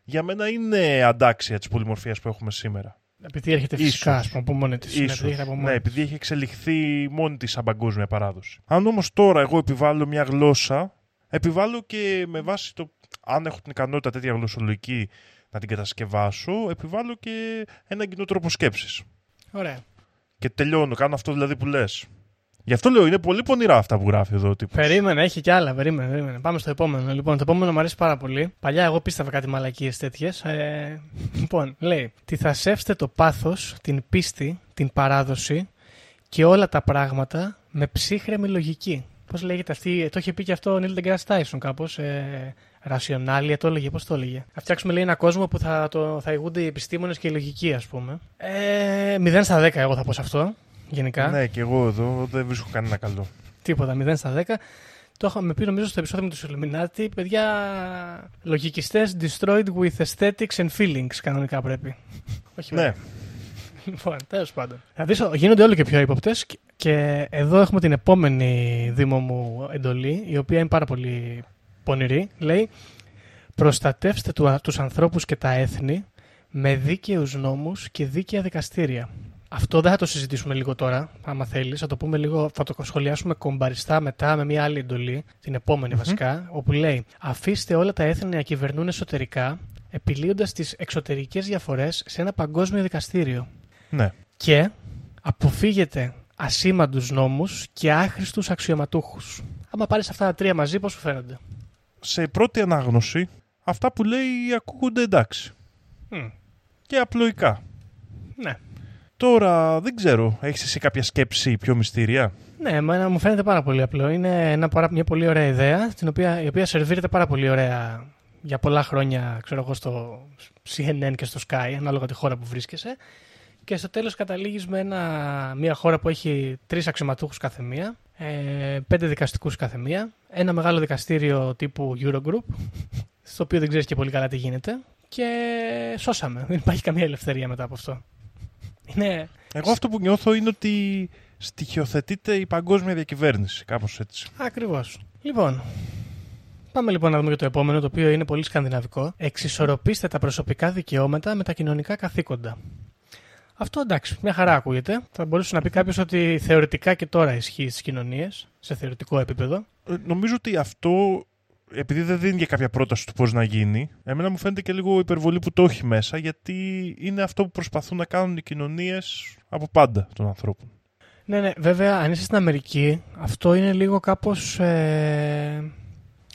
για μένα είναι αντάξια της πολυμορφίας που έχουμε σήμερα. Επειδή έρχεται φυσικά ίσως, από μόνη της. Ναι, επειδή έχει εξελιχθεί μόνη της σαν παγκόσμια παράδοση. Αν όμως τώρα εγώ επιβάλλω μια γλώσσα, επιβάλλω και με βάση το. Αν έχω την ικανότητα τέτοια γλωσσολογική να την κατασκευάσω, επιβάλλω και ένα κοινό τρόπο σκέψης. Ωραία. Και τελειώνω. Κάνω αυτό δηλαδή που λες. Γι' αυτό λέω, είναι πολύ πονηρά αυτά που γράφει εδώ ο τύπος. Περίμενε, έχει κι άλλα. Περίμενε, περίμενε. Πάμε στο επόμενο. Λοιπόν, το επόμενο μου αρέσει πάρα πολύ. Παλιά εγώ πίστευα κάτι μαλακίες τέτοιες. Ε, λοιπόν, λέει: Τι θα σέψετε το πάθος, την πίστη, την παράδοση και όλα τα πράγματα με ψύχρεμη λογική. Πώς λέγεται αυτή, το είχε πει και αυτό ο Νίλ Ντεγκρά Τάισον κάπως. Ε, Ρασιονάλια το έλεγε, πώς το έλεγε. Θα φτιάξουμε λέει ένα κόσμο που θα, το, θα ηγούνται οι επιστήμονες και η λογική, ας πούμε. Ε, 0 στα 10 εγώ θα πω σε αυτό, γενικά. Ναι, και εγώ εδώ δεν βρίσκω κανένα καλό. Τίποτα, 0 στα 10. Το είχαμε πει νομίζω στο επεισόδιο με τους Illuminati. Παιδιά, λογικιστές destroyed with aesthetics and feelings κανονικά πρέπει. Όχι ναι. Λοιπόν, τέλος πάντων. Θα δεις, γίνονται όλο και πιο ύποπτες και εδώ έχουμε την επόμενη δήμο μου εντολή, η οποία είναι πάρα πολύ πονηρή, λέει «Προστατεύστε του, τους ανθρώπους και τα έθνη με δίκαιους νόμους και δίκαια δικαστήρια». Αυτό δεν θα το συζητήσουμε λίγο τώρα, άμα θέλεις. Θα το πούμε λίγο, θα το σχολιάσουμε κομπαριστά μετά με μια άλλη εντολή, την επομενη βασικά, όπου λέει Αφήστε όλα τα έθνη να κυβερνούν εσωτερικά, επιλύοντα τις εξωτερικές διαφορές σε ένα παγκόσμιο δικαστήριο. Ναι. Και αποφύγετε ασήμαντους νόμους και άχρηστους αξιωματούχους. Άμα πάρεις αυτά τα τρία μαζί, πώς σου φαίνονται; Σε πρώτη ανάγνωση αυτά που λέει ακούγονται εντάξει. Και απλοϊκά. Ναι. Τώρα δεν ξέρω, έχεις εσύ κάποια σκέψη πιο μυστήρια; Ναι, εμένα μου φαίνεται πάρα πολύ απλό. Είναι ένα, μια πολύ ωραία ιδέα, την οποία, η οποία σερβίρεται πάρα πολύ ωραία για πολλά χρόνια, ξέρω εγώ, στο CNN και στο Sky, ανάλογα τη χώρα που βρίσκεσαι. Και στο τέλος καταλήγεις με ένα, μια χώρα που έχει τρεις αξιωματούχους κάθε μία, ε, πέντε δικαστικούς κάθε μία, ένα μεγάλο δικαστήριο τύπου Eurogroup, στο οποίο δεν ξέρεις και πολύ καλά τι γίνεται, και σώσαμε. Δεν υπάρχει καμία ελευθερία μετά από αυτό. Είναι... Εγώ αυτό που νιώθω είναι ότι στοιχειοθετείται η παγκόσμια διακυβέρνηση, κάπως έτσι. Ακριβώς. Λοιπόν, Πάμε λοιπόν να δούμε και το επόμενο, το οποίο είναι πολύ σκανδιναβικό. Εξισορροπήστε τα προσωπικά δικαιώματα με τα κοινωνικά καθήκοντα. Αυτό εντάξει, μια χαρά ακούγεται. Θα μπορούσε να πει κάποιος ότι θεωρητικά και τώρα ισχύει στις κοινωνίες, σε θεωρητικό επίπεδο. Ε, νομίζω ότι αυτό, επειδή δεν δίνει και κάποια πρόταση του πώς να γίνει, εμένα μου φαίνεται και λίγο υπερβολή που το έχει μέσα, γιατί είναι αυτό που προσπαθούν να κάνουν οι κοινωνίες από πάντα των ανθρώπων. Ναι, ναι, βέβαια, αν είσαι στην Αμερική, αυτό είναι λίγο κάπως. Ε,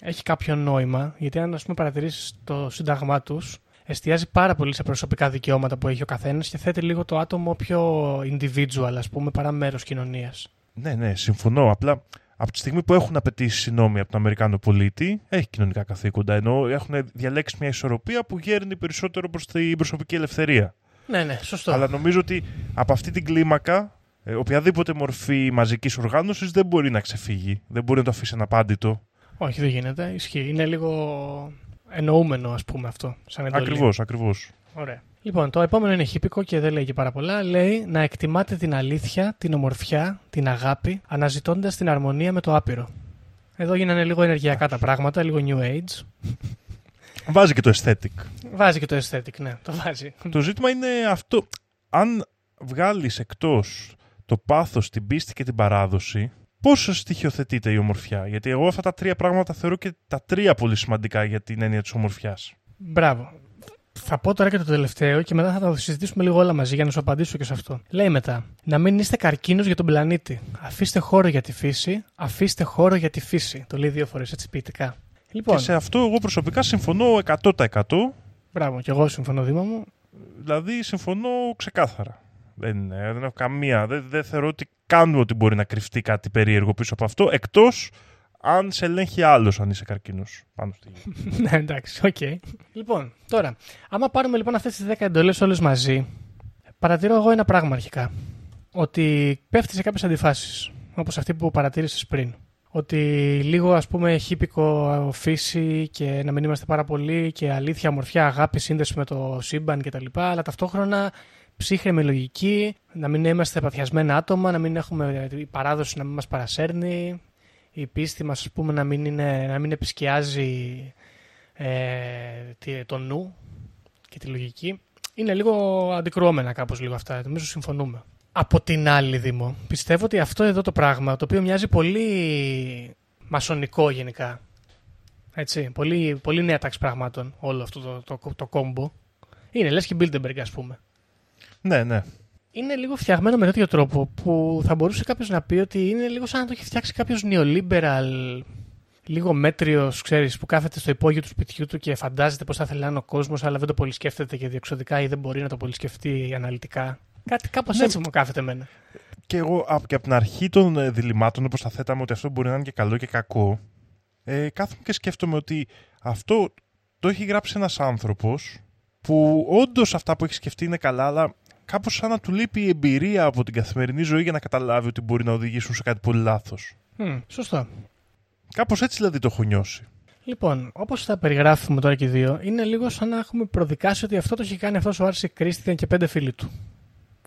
έχει κάποιο νόημα, γιατί αν ας πούμε παρατηρήσεις το σύνταγμά τους, εστιάζει πάρα πολύ σε προσωπικά δικαιώματα που έχει ο καθένας και θέτει λίγο το άτομο πιο individual, ας πούμε, παρά μέρος κοινωνίας. Ναι, ναι, συμφωνώ. Απλά από τη στιγμή που έχουν απαιτήσει νόμοι από τον Αμερικάνο πολίτη, έχει κοινωνικά καθήκοντα. Ενώ έχουν διαλέξει μια ισορροπία που γέρνει περισσότερο προς την προσωπική ελευθερία. Ναι, ναι, σωστό. Αλλά νομίζω ότι από αυτή την κλίμακα, ε, οποιαδήποτε μορφή μαζικής οργάνωσης δεν μπορεί να ξεφύγει. Δεν μπορεί να το αφήσει αναπάντητο. Όχι, δεν γίνεται. Ισχύει. Είναι λίγο εννοούμενο, ας πούμε, αυτό. Σαν εντολή. Ακριβώς, ακριβώς. Ωραία. Λοιπόν, το επόμενο είναι χύπικο και δεν λέει και πάρα πολλά. Λέει να εκτιμάτε την αλήθεια, την ομορφιά, την αγάπη, αναζητώντας την αρμονία με το άπειρο. Εδώ γίνανε λίγο ενεργειακά τα πράγματα, λίγο new age. Βάζει και το aesthetic. Βάζει και το aesthetic, ναι, το βάζει. Το ζήτημα είναι αυτό. Αν βγάλεις εκτός το πάθος, την πίστη και την παράδοση, Πώ στοιχειοθετείται η ομορφιά, Γιατί εγώ αυτά τα τρία πράγματα θεωρώ και τα τρία πολύ σημαντικά για την έννοια της ομορφιάς. Μπράβο. Θα πω τώρα και το τελευταίο και μετά θα τα συζητήσουμε λίγο όλα μαζί για να σου απαντήσω και σε αυτό. Λέει μετά, να μην είστε καρκίνος για τον πλανήτη. Αφήστε χώρο για τη φύση, αφήστε χώρο για τη φύση. Το λέει δύο φορές έτσι ποιητικά. Λοιπόν, και σε αυτό εγώ προσωπικά συμφωνώ 100%. Μπράβο, και εγώ συμφωνώ, Δήμα μου. Δηλαδή συμφωνώ ξεκάθαρα. Δεν, δεν έχω καμία. Δεν, δεν θεωρώ ότι κάνουμε ότι μπορεί να κρυφτεί κάτι περίεργο πίσω από αυτό, εκτός αν σε ελέγχει άλλος αν είσαι καρκίνος πάνω στη γη. ναι, εντάξει, OK. Okay. Λοιπόν, τώρα, άμα πάρουμε λοιπόν αυτές τις 10 εντολές όλες μαζί, παρατηρώ εγώ ένα πράγμα αρχικά. Ότι πέφτει σε κάποιες αντιφάσεις, όπως αυτή που παρατήρησες πριν. Ότι λίγο ας πούμε χύπικο φύση και να μην είμαστε πάρα πολύ και αλήθεια, ομορφιά, αγάπη, σύνδεση με το σύμπαν κτλ. Αλλά ταυτόχρονα ψύχρεμη λογική, να μην είμαστε παθιασμένα άτομα, να μην έχουμε η παράδοση να μην μας παρασέρνει, η πίστη μας ας πούμε, να, μην είναι, να μην επισκιάζει ε, το νου και τη λογική. Είναι λίγο αντικρουόμενα κάπως λίγο αυτά, νομίζω συμφωνούμε. Από την άλλη Δήμο, πιστεύω ότι αυτό εδώ το πράγμα, το οποίο μοιάζει πολύ μασονικό γενικά, έτσι, πολύ, πολύ νέα τάξη πραγμάτων όλο αυτό το, το, το, το κόμπο, είναι λες και Bilderberg ας πούμε. Ναι, ναι. Είναι λίγο φτιαγμένο με τέτοιο τρόπο που θα μπορούσε κάποιος να πει ότι είναι λίγο σαν να το έχει φτιάξει κάποιος neoliberal, λίγο μέτριος, ξέρεις, που κάθεται στο υπόγειο του σπιτιού του και φαντάζεται πώς θα θέλει να είναι ο κόσμος, αλλά δεν το πολύ σκέφτεται και διεξοδικά ή δεν μπορεί να το πολύ σκεφτεί αναλυτικά. Κάτι κάπως ναι. έτσι μου κάθεται εμένα. Και εγώ και από την αρχή των ε, διλημάτων, όπως θα θέταμε ότι αυτό μπορεί να είναι και καλό και κακό, ε, κάθομαι και σκέφτομαι ότι αυτό το έχει γράψει ένας άνθρωπος που όντως αυτά που έχει σκεφτεί είναι καλά, αλλά κάπως σαν να του λείπει η εμπειρία από την καθημερινή ζωή για να καταλάβει ότι μπορεί να οδηγήσουν σε κάτι πολύ λάθος. Mm, σωστό. Κάπως έτσι δηλαδή το έχω νιώσει. Λοιπόν, όπως τα περιγράφουμε τώρα και οι δύο, είναι λίγο σαν να έχουμε προδικάσει ότι αυτό το έχει κάνει αυτός ο Άρση Κρίστιαν και πέντε φίλοι του.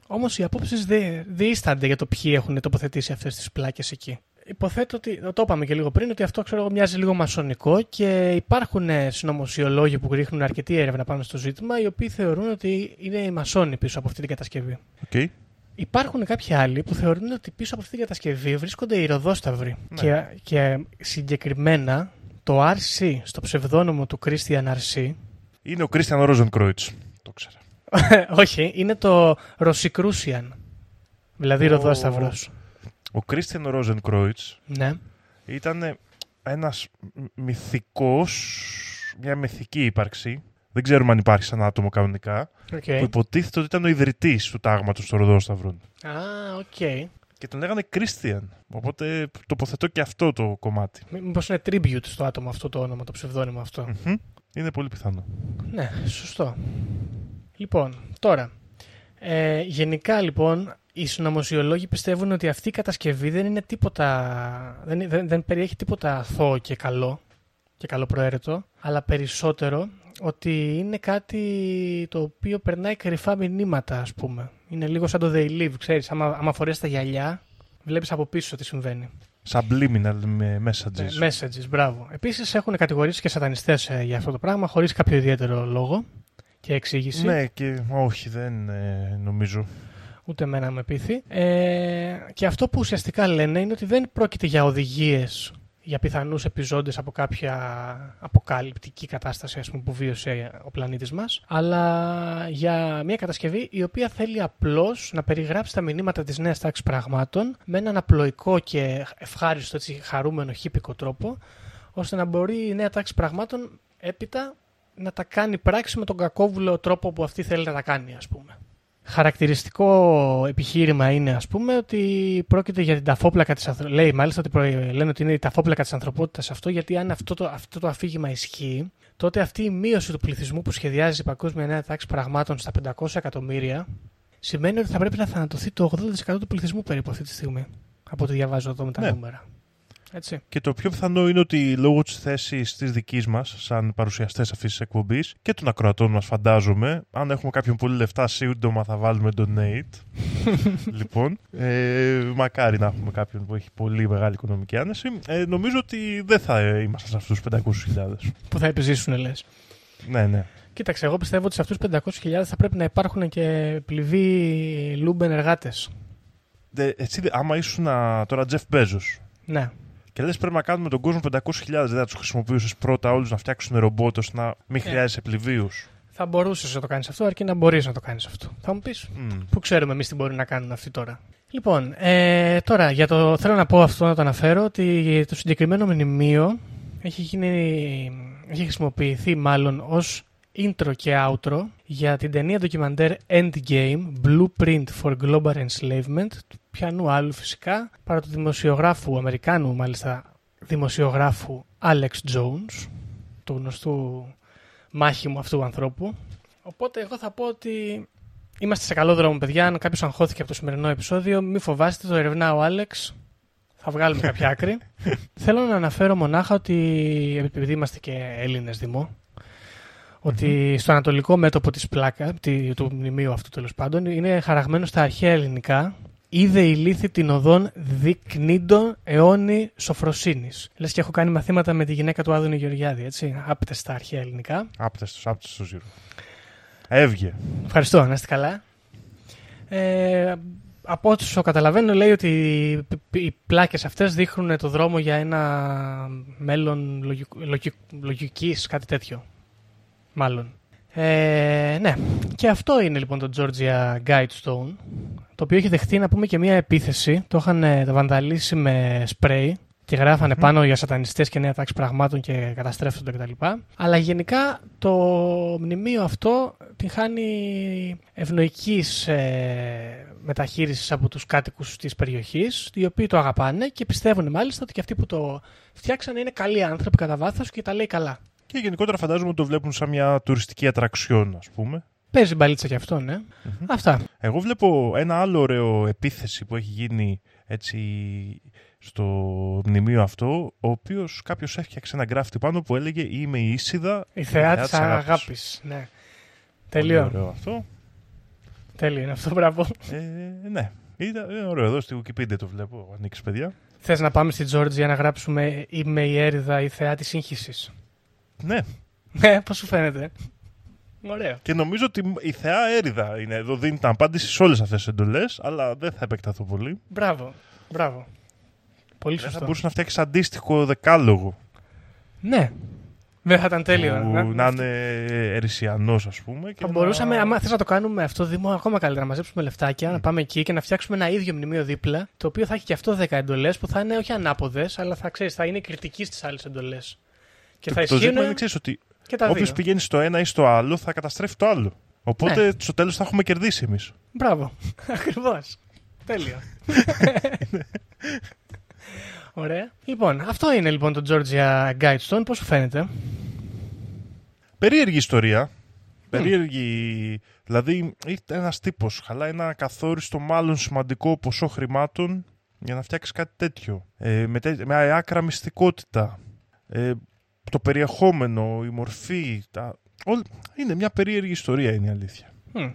Όμως οι απόψεις διήστανται για το ποιοι έχουν τοποθετήσει αυτές τις πλάκες εκεί υποθέτω ότι, το είπαμε και λίγο πριν, ότι αυτό ξέρω μοιάζει λίγο μασονικό και υπάρχουν ε, συνωμοσιολόγοι που ρίχνουν αρκετή έρευνα πάνω στο ζήτημα, οι οποίοι θεωρούν ότι είναι οι μασόνοι πίσω από αυτή την κατασκευή. Okay. Υπάρχουν κάποιοι άλλοι που θεωρούν ότι πίσω από αυτή την κατασκευή βρίσκονται οι ροδόσταυροι. Ναι. Και, και συγκεκριμένα το RC στο ψευδόνυμο του Christian RC. Είναι ο Christian Rosenkreutz. Το 'ξερα. Όχι, είναι το Rosicrucian. Δηλαδή oh. ροδόσταυρος. Ο Christian Rosenkreutz ναι. ήταν ένας μυθικός, μια μυθική ύπαρξη, δεν ξέρουμε αν υπάρχει σαν άτομο κανονικά, okay. που υποτίθεται ότι ήταν ο ιδρυτής του τάγματος των Ροδόσταυρων. Α, OK. Okay. Και τον λέγανε Christian. Οπότε τοποθετώ και αυτό το κομμάτι. Μήπως είναι tribute στο άτομο αυτό το όνομα, το ψευδόνυμο αυτό. Είναι πολύ πιθανό. Ναι, σωστό. Λοιπόν, τώρα. Ε, γενικά λοιπόν, οι συνωμοσιολόγοι πιστεύουν ότι αυτή η κατασκευή δεν είναι τίποτα. Δεν, δεν, δεν περιέχει τίποτα αθώο και καλό και καλοπροαίρετο, αλλά περισσότερο ότι είναι κάτι το οποίο περνάει κρυφά μηνύματα, ας πούμε. Είναι λίγο σαν το They Live, ξέρεις, άμα, άμα φορές τα γυαλιά, βλέπεις από πίσω τι συμβαίνει. Subliminal με messages. Ε, messages, μπράβο. Επίσης έχουν κατηγορήσει και σατανιστές ε, για αυτό το πράγμα, χωρίς κάποιο ιδιαίτερο λόγο και εξήγηση. Ναι, και όχι, δεν ε, νομίζω. Ούτε εμένα με πείθει. Ε, και αυτό που ουσιαστικά λένε είναι ότι δεν πρόκειται για οδηγίες για πιθανούς επιζώντες από κάποια αποκαλυπτική κατάσταση ας πούμε, που βίωσε ο πλανήτης μας, αλλά για μια κατασκευή η οποία θέλει απλώς να περιγράψει τα μηνύματα της νέας τάξης πραγμάτων με έναν απλοϊκό και ευχάριστο, έτσι, χαρούμενο, χύπικο τρόπο, ώστε να μπορεί η νέα τάξη πραγμάτων έπειτα να τα κάνει πράξη με τον κακόβουλο τρόπο που αυτή θέλει να τα κάνει, ας πούμε. Χαρακτηριστικό επιχείρημα είναι, ας πούμε, ότι πρόκειται για την ταφόπλακα της ανθρωπότητας. Λέει μάλιστα ότι λένε ότι είναι η ταφόπλακα της ανθρωπότητας αυτό, γιατί αν αυτό το, αυτό το αφήγημα ισχύει, τότε αυτή η μείωση του πληθυσμού που σχεδιάζει η Παγκόσμια Νέα Τάξη Πραγμάτων στα 500 εκατομμύρια, σημαίνει ότι θα πρέπει να θανατωθεί το 80% του πληθυσμού περίπου αυτή τη στιγμή. Από ό,τι διαβάζω εδώ με τα Ναι. νούμερα. Έτσι. Και το πιο πιθανό είναι ότι λόγω της θέσης της δικής μας, σαν παρουσιαστές αυτής της εκπομπής και των ακροατών μας, φαντάζομαι, αν έχουμε κάποιον πολυλεφτά, σύντομα θα βάλουμε donate. λοιπόν, ε, μακάρι να έχουμε κάποιον που έχει πολύ μεγάλη οικονομική άνεση. Ε, νομίζω ότι δεν θα ε, είμαστε σε αυτούς τους 500.000. Που θα επιζήσουν, λες. Ναι, ναι. Κοίταξε, εγώ πιστεύω ότι σε αυτούς τους 500.000 θα πρέπει να υπάρχουν και πληβείοι λούμπεν εργάτες. Δε, έτσι, άμα ήσουν α, τώρα Jeff Bezos Ναι. Και λες πρέπει να κάνουμε τον κόσμο 500.000, δεν θα τους χρησιμοποιούσες πρώτα όλους να φτιάξουν ρομπότ ώστε να μην Ναι. χρειάζεσαι πληβίους. Θα μπορούσες να το κάνεις αυτό, αρκεί να μπορείς να το κάνεις αυτό. Θα μου πεις. Πού ξέρουμε εμείς τι μπορεί να κάνουν αυτοί τώρα. Λοιπόν, ε, τώρα για το, θέλω να πω αυτό να το αναφέρω ότι το συγκεκριμένο μνημείο έχει, γίνει, έχει χρησιμοποιηθεί μάλλον ως intro και outro για την ταινία ντοκιμαντέρ Endgame Blueprint for Global Enslavement του πιανού άλλου φυσικά παρά του δημοσιογράφου, Αμερικάνου μάλιστα δημοσιογράφου Alex Jones του γνωστού μάχημου αυτού ανθρώπου οπότε εγώ θα πω ότι Είμαστε σε καλό δρόμο, παιδιά. Αν κάποιος αγχώθηκε από το σημερινό επεισόδιο, μη φοβάστε, το ερευνά ο Άλεξ. Θα βγάλουμε κάποια άκρη. Θέλω να αναφέρω μονάχα ότι, επειδή είμαστε και Έλληνες Δημό, ότι στο ανατολικό μέτωπο της πλάκα, τη- του μνημείου αυτού τέλος πάντων, είναι χαραγμένο στα αρχαία ελληνικά Είδε η λύθη την οδόν δεικνύντων αιώνη σοφροσύνης. Λες και έχω κάνει μαθήματα με τη γυναίκα του Άδωνη Γεωργιάδη, έτσι. Άπτες στα αρχαία ελληνικά. Άπτεστο, άπτεστο ζύρο. Έβγε. Ευχαριστώ, να είστε καλά. Ε, από όσο καταλαβαίνω λέει ότι οι πλάκες αυτές δείχνουν το δρόμο για ένα μέλλον λογικ, λογικ, λογικής, κάτι τέτοιο. Μάλλον. Ε, ναι, και αυτό είναι λοιπόν το Georgia Guidestone, το οποίο έχει δεχτεί να πούμε και μια επίθεση. Το είχαν ε, βανδαλίσει με σπρέι και γράφανε πάνω για σατανιστές και νέα τάξη πραγμάτων και καταστρέφονται κτλ. Αλλά γενικά το μνημείο αυτό την χάνει ευνοϊκής ε, μεταχείρισης από τους κάτοικους της περιοχής, οι οποίοι το αγαπάνε και πιστεύουν μάλιστα ότι και αυτοί που το φτιάξανε είναι καλοί άνθρωποι κατά βάθος και τα λέει καλά. Και γενικότερα φαντάζομαι ότι το βλέπουν σαν μια τουριστική ατραξιόν, ας πούμε. Παίζει μπαλίτσα και αυτό, ναι. Αυτά. Εγώ βλέπω ένα άλλο ωραίο επίθεση που έχει γίνει έτσι στο μνημείο αυτό, ο οποίος κάποιος έφτιαξε ένα γκράφτη πάνω που έλεγε Είμαι η Ίσιδα. Η θεά της της αγάπης». αγάπης. Ναι. Πολύ Τέλειο. ωραίο αυτό. Τέλειο είναι αυτό, μπράβο. Ε, ναι. Ήταν είναι ωραίο εδώ στη Wikipedia το βλέπω. Ανοίξεις, παιδιά. Θες να πάμε στη Τζόρτζια να γράψουμε Είμαι η έρηδα, η θεά της σύγχυσης. Ναι. Ναι, πώς σου φαίνεται; Ωραίο. Και νομίζω ότι η θεά έρηδα είναι εδώ. Δίνει την απάντηση σε όλες αυτές τις εντολές, αλλά δεν θα επεκταθώ πολύ. Μπράβο. Μπράβο. Πολύ Δεν θα σωστό. μπορούσε να φτιάξει αντίστοιχο δεκάλογο. Ναι. Δεν θα ήταν τέλειο. Που Να- να είναι ερησιανός, ας πούμε. Και Θα να- μπορούσαμε, άμα θες να το κάνουμε αυτό, Δήμο, ακόμα καλύτερα, να μαζέψουμε λεφτάκια, να πάμε εκεί και να φτιάξουμε ένα ίδιο μνημείο δίπλα, το οποίο θα έχει και αυτό 10 εντολές που θα είναι όχι ανάποδες, αλλά θα ξέρεις, θα είναι κριτική στις άλλες εντολές. Και Το, θα το ζήτημα είναι ισχύουν ξέρεις, ότι και τα όποιος δύο. πηγαίνει στο ένα ή στο άλλο θα καταστρέφει το άλλο. Οπότε Ναι. στο τέλος θα έχουμε κερδίσει εμείς. Μπράβο. Ακριβώς. Τέλειο. Ωραία. Λοιπόν, αυτό είναι λοιπόν το Georgia Guidestone. Πώς σου φαίνεται; Περίεργη ιστορία. Περίεργη. Δηλαδή, ήταν ένας τύπος. Χαλάει ένα καθόριστο, μάλλον σημαντικό ποσό χρημάτων για να φτιάξει κάτι τέτοιο. Ε, με, τέ, με άκρα μυστικότητα. Ε, το περιεχόμενο, η μορφή. Τα... Όλ... Είναι μια περίεργη ιστορία, είναι η αλήθεια. Μμ.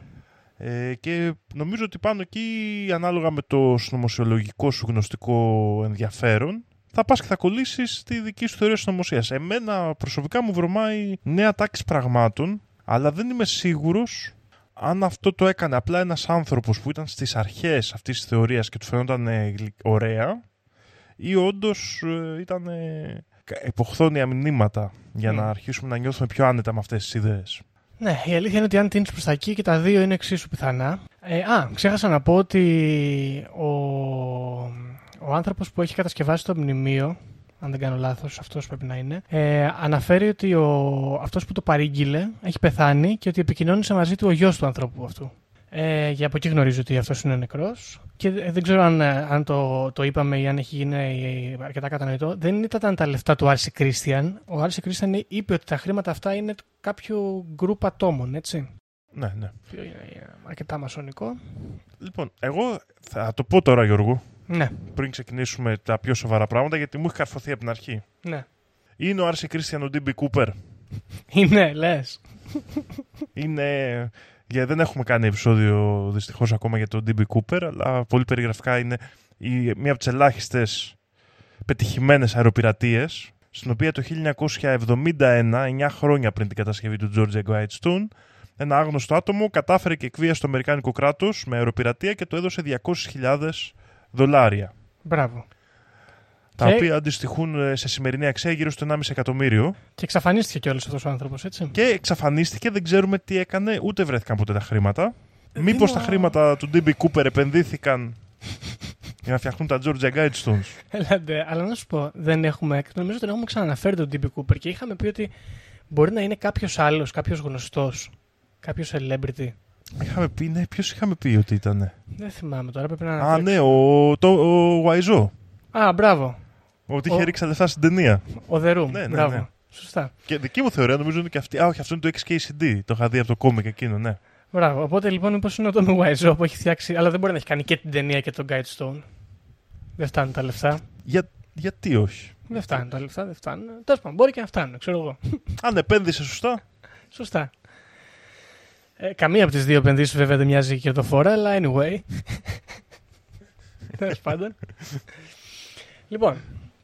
Ε, και νομίζω ότι πάνω εκεί, ανάλογα με το συνωμοσιολογικό σου γνωστικό ενδιαφέρον, θα πας και θα κολλήσεις τη δική σου θεωρία συνωμοσίας. Εμένα προσωπικά μου βρωμάει νέα τάξη πραγμάτων, αλλά δεν είμαι σίγουρος αν αυτό το έκανε απλά ένας άνθρωπος που ήταν στις αρχές αυτής της θεωρίας και του φαινόταν ε, γλυ- ωραία ή όντως ήταν ε, κα- υποχθόνια μηνύματα για Μμ. να αρχίσουμε να νιώθουμε πιο άνετα με αυτές τις ιδέες. Ναι, η αλήθεια είναι ότι αν τίνεις προς τα εκεί και τα δύο είναι εξίσου πιθανά. Ε, α, ξέχασα να πω ότι ο, ο άνθρωπος που έχει κατασκευάσει το μνημείο, αν δεν κάνω λάθος, αυτός πρέπει να είναι, ε, αναφέρει ότι ο, αυτός που το παρήγγειλε έχει πεθάνει και ότι επικοινώνησε μαζί του ο γιος του ανθρώπου αυτού. Ε, για από εκεί γνωρίζω ότι αυτός είναι νεκρός και ε, δεν ξέρω αν, ε, αν το, το είπαμε ή αν έχει γίνει ε, αρκετά κατανοητό. Δεν ήταν τα λεφτά του R.C. Christian. Ο R.C. Christian είπε ότι τα χρήματα αυτά είναι κάποιου γκρουπ ατόμων, έτσι. Ναι, ναι. Ποιο είναι ε, αρκετά μασονικό. Λοιπόν, εγώ θα το πω τώρα Γιώργο, Ναι, πριν ξεκινήσουμε τα πιο σοβαρά πράγματα, γιατί μου έχει καρφωθεί από την αρχή. ναι. Είναι ο R.C. Christian ο D.B. Cooper. Είναι, λες. Είναι. Για, δεν έχουμε κάνει επεισόδιο δυστυχώς ακόμα για τον D.B. Cooper, αλλά πολύ περιγραφικά είναι η, μία από τις ελάχιστες πετυχημένες αεροπειρατείες, στην οποία το 1971, 9 χρόνια πριν την κατασκευή του Georgia Guidestone, ένα άγνωστο άτομο κατάφερε και εκβίασε το Αμερικάνικο κράτος με αεροπειρατεία και το έδωσε 200.000 δολάρια. Μπράβο. Τα Και- οποία αντιστοιχούν ε, σε σημερινή αξία γύρω στο 1,5 εκατομμύριο. Και εξαφανίστηκε κιόλας αυτός ο άνθρωπος, έτσι. Και εξαφανίστηκε, δεν ξέρουμε τι έκανε, ούτε βρέθηκαν ποτέ τα χρήματα. Ε, Μήπως είναι τα ο- χρήματα του DB Cooper επενδύθηκαν για να φτιαχτούν τα Georgia Guidestones; Έλατε, αλλά να σου πω, δεν έχουμε, νομίζω ότι δεν έχουμε ξαναναφέρει τον DB Cooper και είχαμε πει ότι μπορεί να είναι κάποιος άλλος, κάποιος γνωστός, κάποιος celebrity. Είχαμε πει, ναι, ποιος είχαμε πει ότι ήταν. Δεν θυμάμαι τώρα, πρέπει να. Α, ναι, ο, το, ο Waizo. Α, μπράβο. Ότι Ο- είχε ρίξει λεφτά στην ταινία. Ο The Room. Ναι, ναι, μπράβο. ναι. Σωστά. Και δική μου θεωρία νομίζω είναι και αυτή. Α, όχι, αυτό είναι το XKCD. Το είχα δει από το κόμικ εκείνο, ναι. Μπράβο. Οπότε λοιπόν, μήπως είναι ο Tommy Wiseau που έχει φτιάξει. Αλλά δεν μπορεί να έχει κάνει και την ταινία και τον Guidestone. Δεν φτάνουν τα λεφτά. Για, γιατί όχι; Δεν φτάνουν τα λεφτά, δεν φτάνουν. Τέλος πάντων, μπορεί και να φτάνουν, ξέρω εγώ. Αν επένδυσε σωστά. Σωστά. Ε, καμία από τις δύο επενδύσεις βέβαια δεν μοιάζει κερδοφόρα, αλλά anyway. Τέλος πάντων. λοιπόν,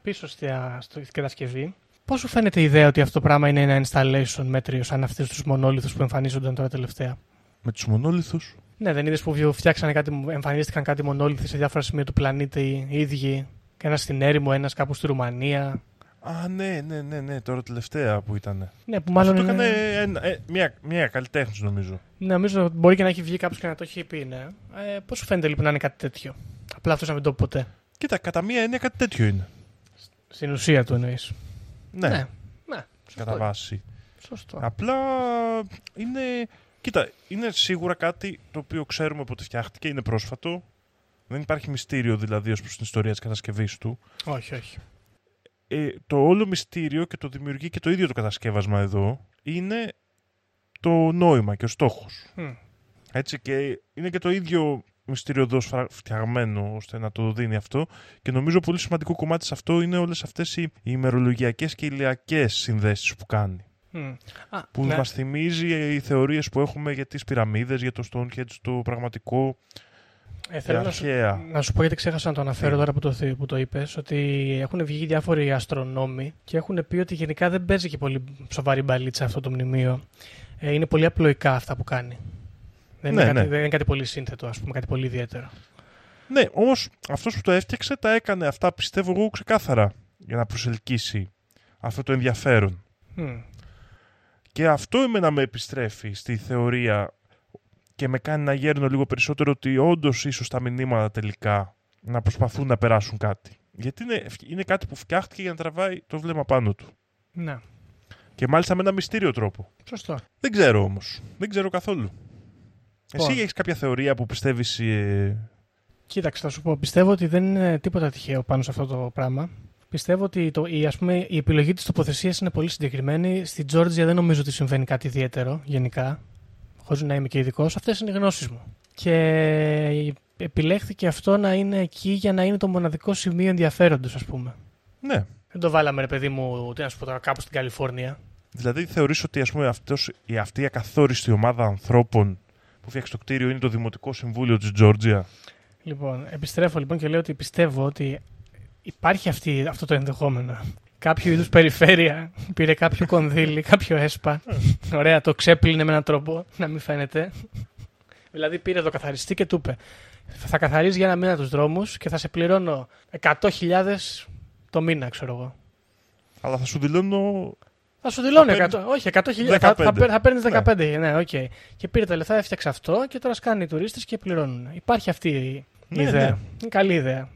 πίσω στη, στο, στην κατασκευή. Πώς σου φαίνεται η ιδέα ότι αυτό το πράγμα είναι ένα installation μέτριος σαν αυτού τους μονόλιθου που εμφανίζονταν τώρα τελευταία; Με τους μονόλιθου. Ναι, δεν είδες που φτιάξανε κάτι, εμφανίστηκαν κάτι μονόλιθοι σε διάφορα σημεία του πλανήτη οι ίδιοι; Και ένα στην έρημο, ένας κάπου στη Ρουμανία; Α, ναι, ναι, ναι, ναι, τώρα τελευταία που ήταν. Ναι, που μάλλον. Αυτό το είναι... έκανε ένα- ε, μια, μια καλλιτέχνης νομίζω. Ναι, νομίζω ότι μπορεί και να έχει βγει κάποιος και να το έχει πει, ναι. Ε, Πώς σου φαίνεται λοιπόν να είναι κάτι τέτοιο; Απλά αυτός να μην το πει ποτέ. Κοίτα, κατά μία έννοια κάτι τέτοιο είναι. Στην ουσία του εννοείς. Ναι, ναι. ναι. κατά βάση. Σωστό. Απλά είναι. Κοίτα, είναι σίγουρα κάτι το οποίο ξέρουμε πότε φτιάχτηκε, είναι πρόσφατο. Δεν υπάρχει μυστήριο δηλαδή ως προς την ιστορία της κατασκευής του. Όχι, όχι. Ε, το όλο μυστήριο και το δημιουργεί και το ίδιο το κατασκεύασμα εδώ είναι το νόημα και ο στόχος. Μμ. Έτσι και είναι και το ίδιο μυστηριωδώς φρα- φτιαγμένο ώστε να το δίνει αυτό και νομίζω πολύ σημαντικό κομμάτι σε αυτό είναι όλες αυτές οι ημερολογιακές και ηλιακές συνδέσεις που κάνει. Μμ. Α, Που ναι. μας θυμίζει οι θεωρίες που έχουμε για τις πυραμίδες, για το Stonehenge, το πραγματικό Ε, και θέλω να σου, αρχαία. να σου πω γιατί ξέχασα να το αναφέρω Ναι. τώρα που το, θυ- που το είπες, ότι έχουν βγει διάφοροι αστρονόμοι και έχουν πει ότι γενικά δεν παίζει και πολύ σοβαρή μπαλίτσα αυτό το μνημείο. Ε, είναι πολύ απλοϊκά αυτά που κάνει. Δεν, Ναι, είναι, κάτι, ναι. δεν είναι κάτι πολύ σύνθετο, ας πούμε, κάτι πολύ ιδιαίτερο. Ναι, όμως αυτός που το έφτιαξε τα έκανε αυτά πιστεύω εγώ ξεκάθαρα για να προσελκύσει αυτό το ενδιαφέρον. Μμ. Και αυτό εμένα με επιστρέφει στη θεωρία και με κάνει να γέρνω λίγο περισσότερο ότι όντως ίσως τα μηνύματα τελικά να προσπαθούν να περάσουν κάτι. Γιατί είναι, είναι κάτι που φτιάχτηκε για να τραβάει το βλέμμα πάνω του. Ναι, Και μάλιστα με ένα μυστήριο τρόπο. σωστό. Δεν ξέρω όμως. Δεν ξέρω καθόλου. Εσύ Λοιπόν. έχεις κάποια θεωρία που πιστεύεις. Ε... Κοίταξε, θα σου πω. Πιστεύω ότι δεν είναι τίποτα τυχαίο πάνω σε αυτό το πράγμα. Πιστεύω ότι το, η, ας πούμε, η επιλογή της τοποθεσίας είναι πολύ συγκεκριμένη. Στη Τζόρτζια δεν νομίζω ότι συμβαίνει κάτι ιδιαίτερο γενικά, χωρίς να είμαι και ειδικός. Αυτές είναι οι γνώσεις μου. Και επιλέχθηκε αυτό να είναι εκεί για να είναι το μοναδικό σημείο ενδιαφέροντος, ας πούμε. Ναι. Δεν το βάλαμε, ρε παιδί μου, τι να σου πω τώρα, κάπου στην Καλιφόρνια. Δηλαδή θεωρείς ότι ας πούμε, αυτός, η, αυτή η ακαθόριστη ομάδα ανθρώπων που φτιάξει το κτίριο είναι το Δημοτικό Συμβούλιο της Τζόρτζια. Λοιπόν, επιστρέφω λοιπόν και λέω ότι πιστεύω ότι υπάρχει αυτή, αυτό το ενδεχόμενο. Κάποιο είδους περιφέρεια πήρε κάποιο κονδύλι, κάποιο έσπα. Ωραία, το ξέπλυνε με έναν τρόπο, να μην φαίνεται. Δηλαδή πήρε το καθαριστή και του είπε: Θα καθαρίζει για ένα μήνα τους δρόμους και θα σε πληρώνω 100.000 το μήνα, ξέρω εγώ. Αλλά θα σου δηλώνω. Θα σου δηλώνει Θα 100. Όχι, 100.000. Θα, 15. θα, παίρ- θα παίρνεις Ναι. 15. Ναι, οκ. Και πήρε τα λεφτά, έφτιαξε αυτό και τώρα σκάνε οι τουρίστες και πληρώνουν. Υπάρχει αυτή η Ναι, ιδέα. ναι. Είναι καλή ιδέα.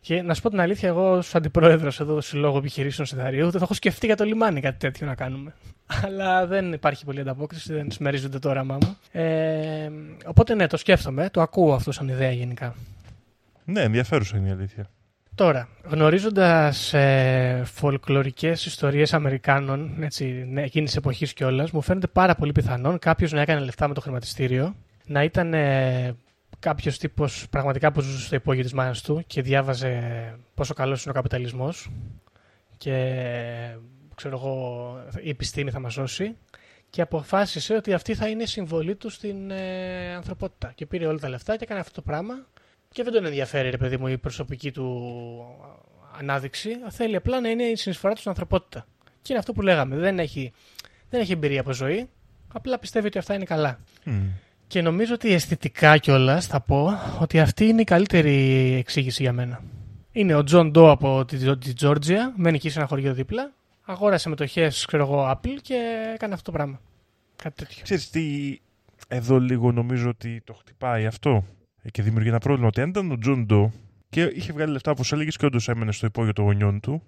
Και να σου πω την αλήθεια, εγώ ως αντιπρόεδρος εδώ του Συλλόγου Επιχειρήσεων Σιδαρίου, δεν το έχω σκεφτεί για το λιμάνι κάτι τέτοιο να κάνουμε. Αλλά δεν υπάρχει πολλή ανταπόκριση, δεν συμμερίζονται το όραμά μου. Ε, οπότε ναι, το σκέφτομαι, το ακούω αυτό σαν ιδέα γενικά. Ναι, ενδιαφέρουσα είναι η αλήθεια. Τώρα, γνωρίζοντας ε, φολκλωρικές ιστορίες Αμερικάνων, έτσι, ναι, εκείνης εποχής κιόλας, μου φαίνεται πάρα πολύ πιθανόν κάποιος να έκανε λεφτά με το χρηματιστήριο, να ήταν ε, κάποιος τύπος πραγματικά που ζούσε στο υπόγειο της μάνας του και διάβαζε πόσο καλός είναι ο καπιταλισμός και ξέρω εγώ η επιστήμη θα μας σώσει και αποφάσισε ότι αυτή θα είναι η συμβολή του στην ε, ανθρωπότητα. Και πήρε όλα τα λεφτά και έκανε αυτό το πράγμα και δεν τον ενδιαφέρει, ρε παιδί μου, η προσωπική του ανάδειξη. Θέλει απλά να είναι η συνεισφορά του στην ανθρωπότητα. Και είναι αυτό που λέγαμε. Δεν έχει, δεν έχει εμπειρία από ζωή. Απλά πιστεύει ότι αυτά είναι καλά. Μμ. Και νομίζω ότι αισθητικά κιόλας θα πω ότι αυτή είναι η καλύτερη εξήγηση για μένα. Είναι ο John Doe από τη, τη Τζόρτζια, μένει εκεί σε ένα χωριό δίπλα. Αγόρασε μετοχές, ξέρω εγώ, Apple και έκανε αυτό το πράγμα. Κάτι τέτοιο. Ξέρεις τι, εδώ λίγο νομίζω ότι το χτυπάει αυτό ε, και δημιουργεί ένα πρόβλημα. Ότι αν ήταν ο John Doe και είχε βγάλει λεφτά όπως έλεγες και όντως έμενε στο υπόγειο των γονιών του,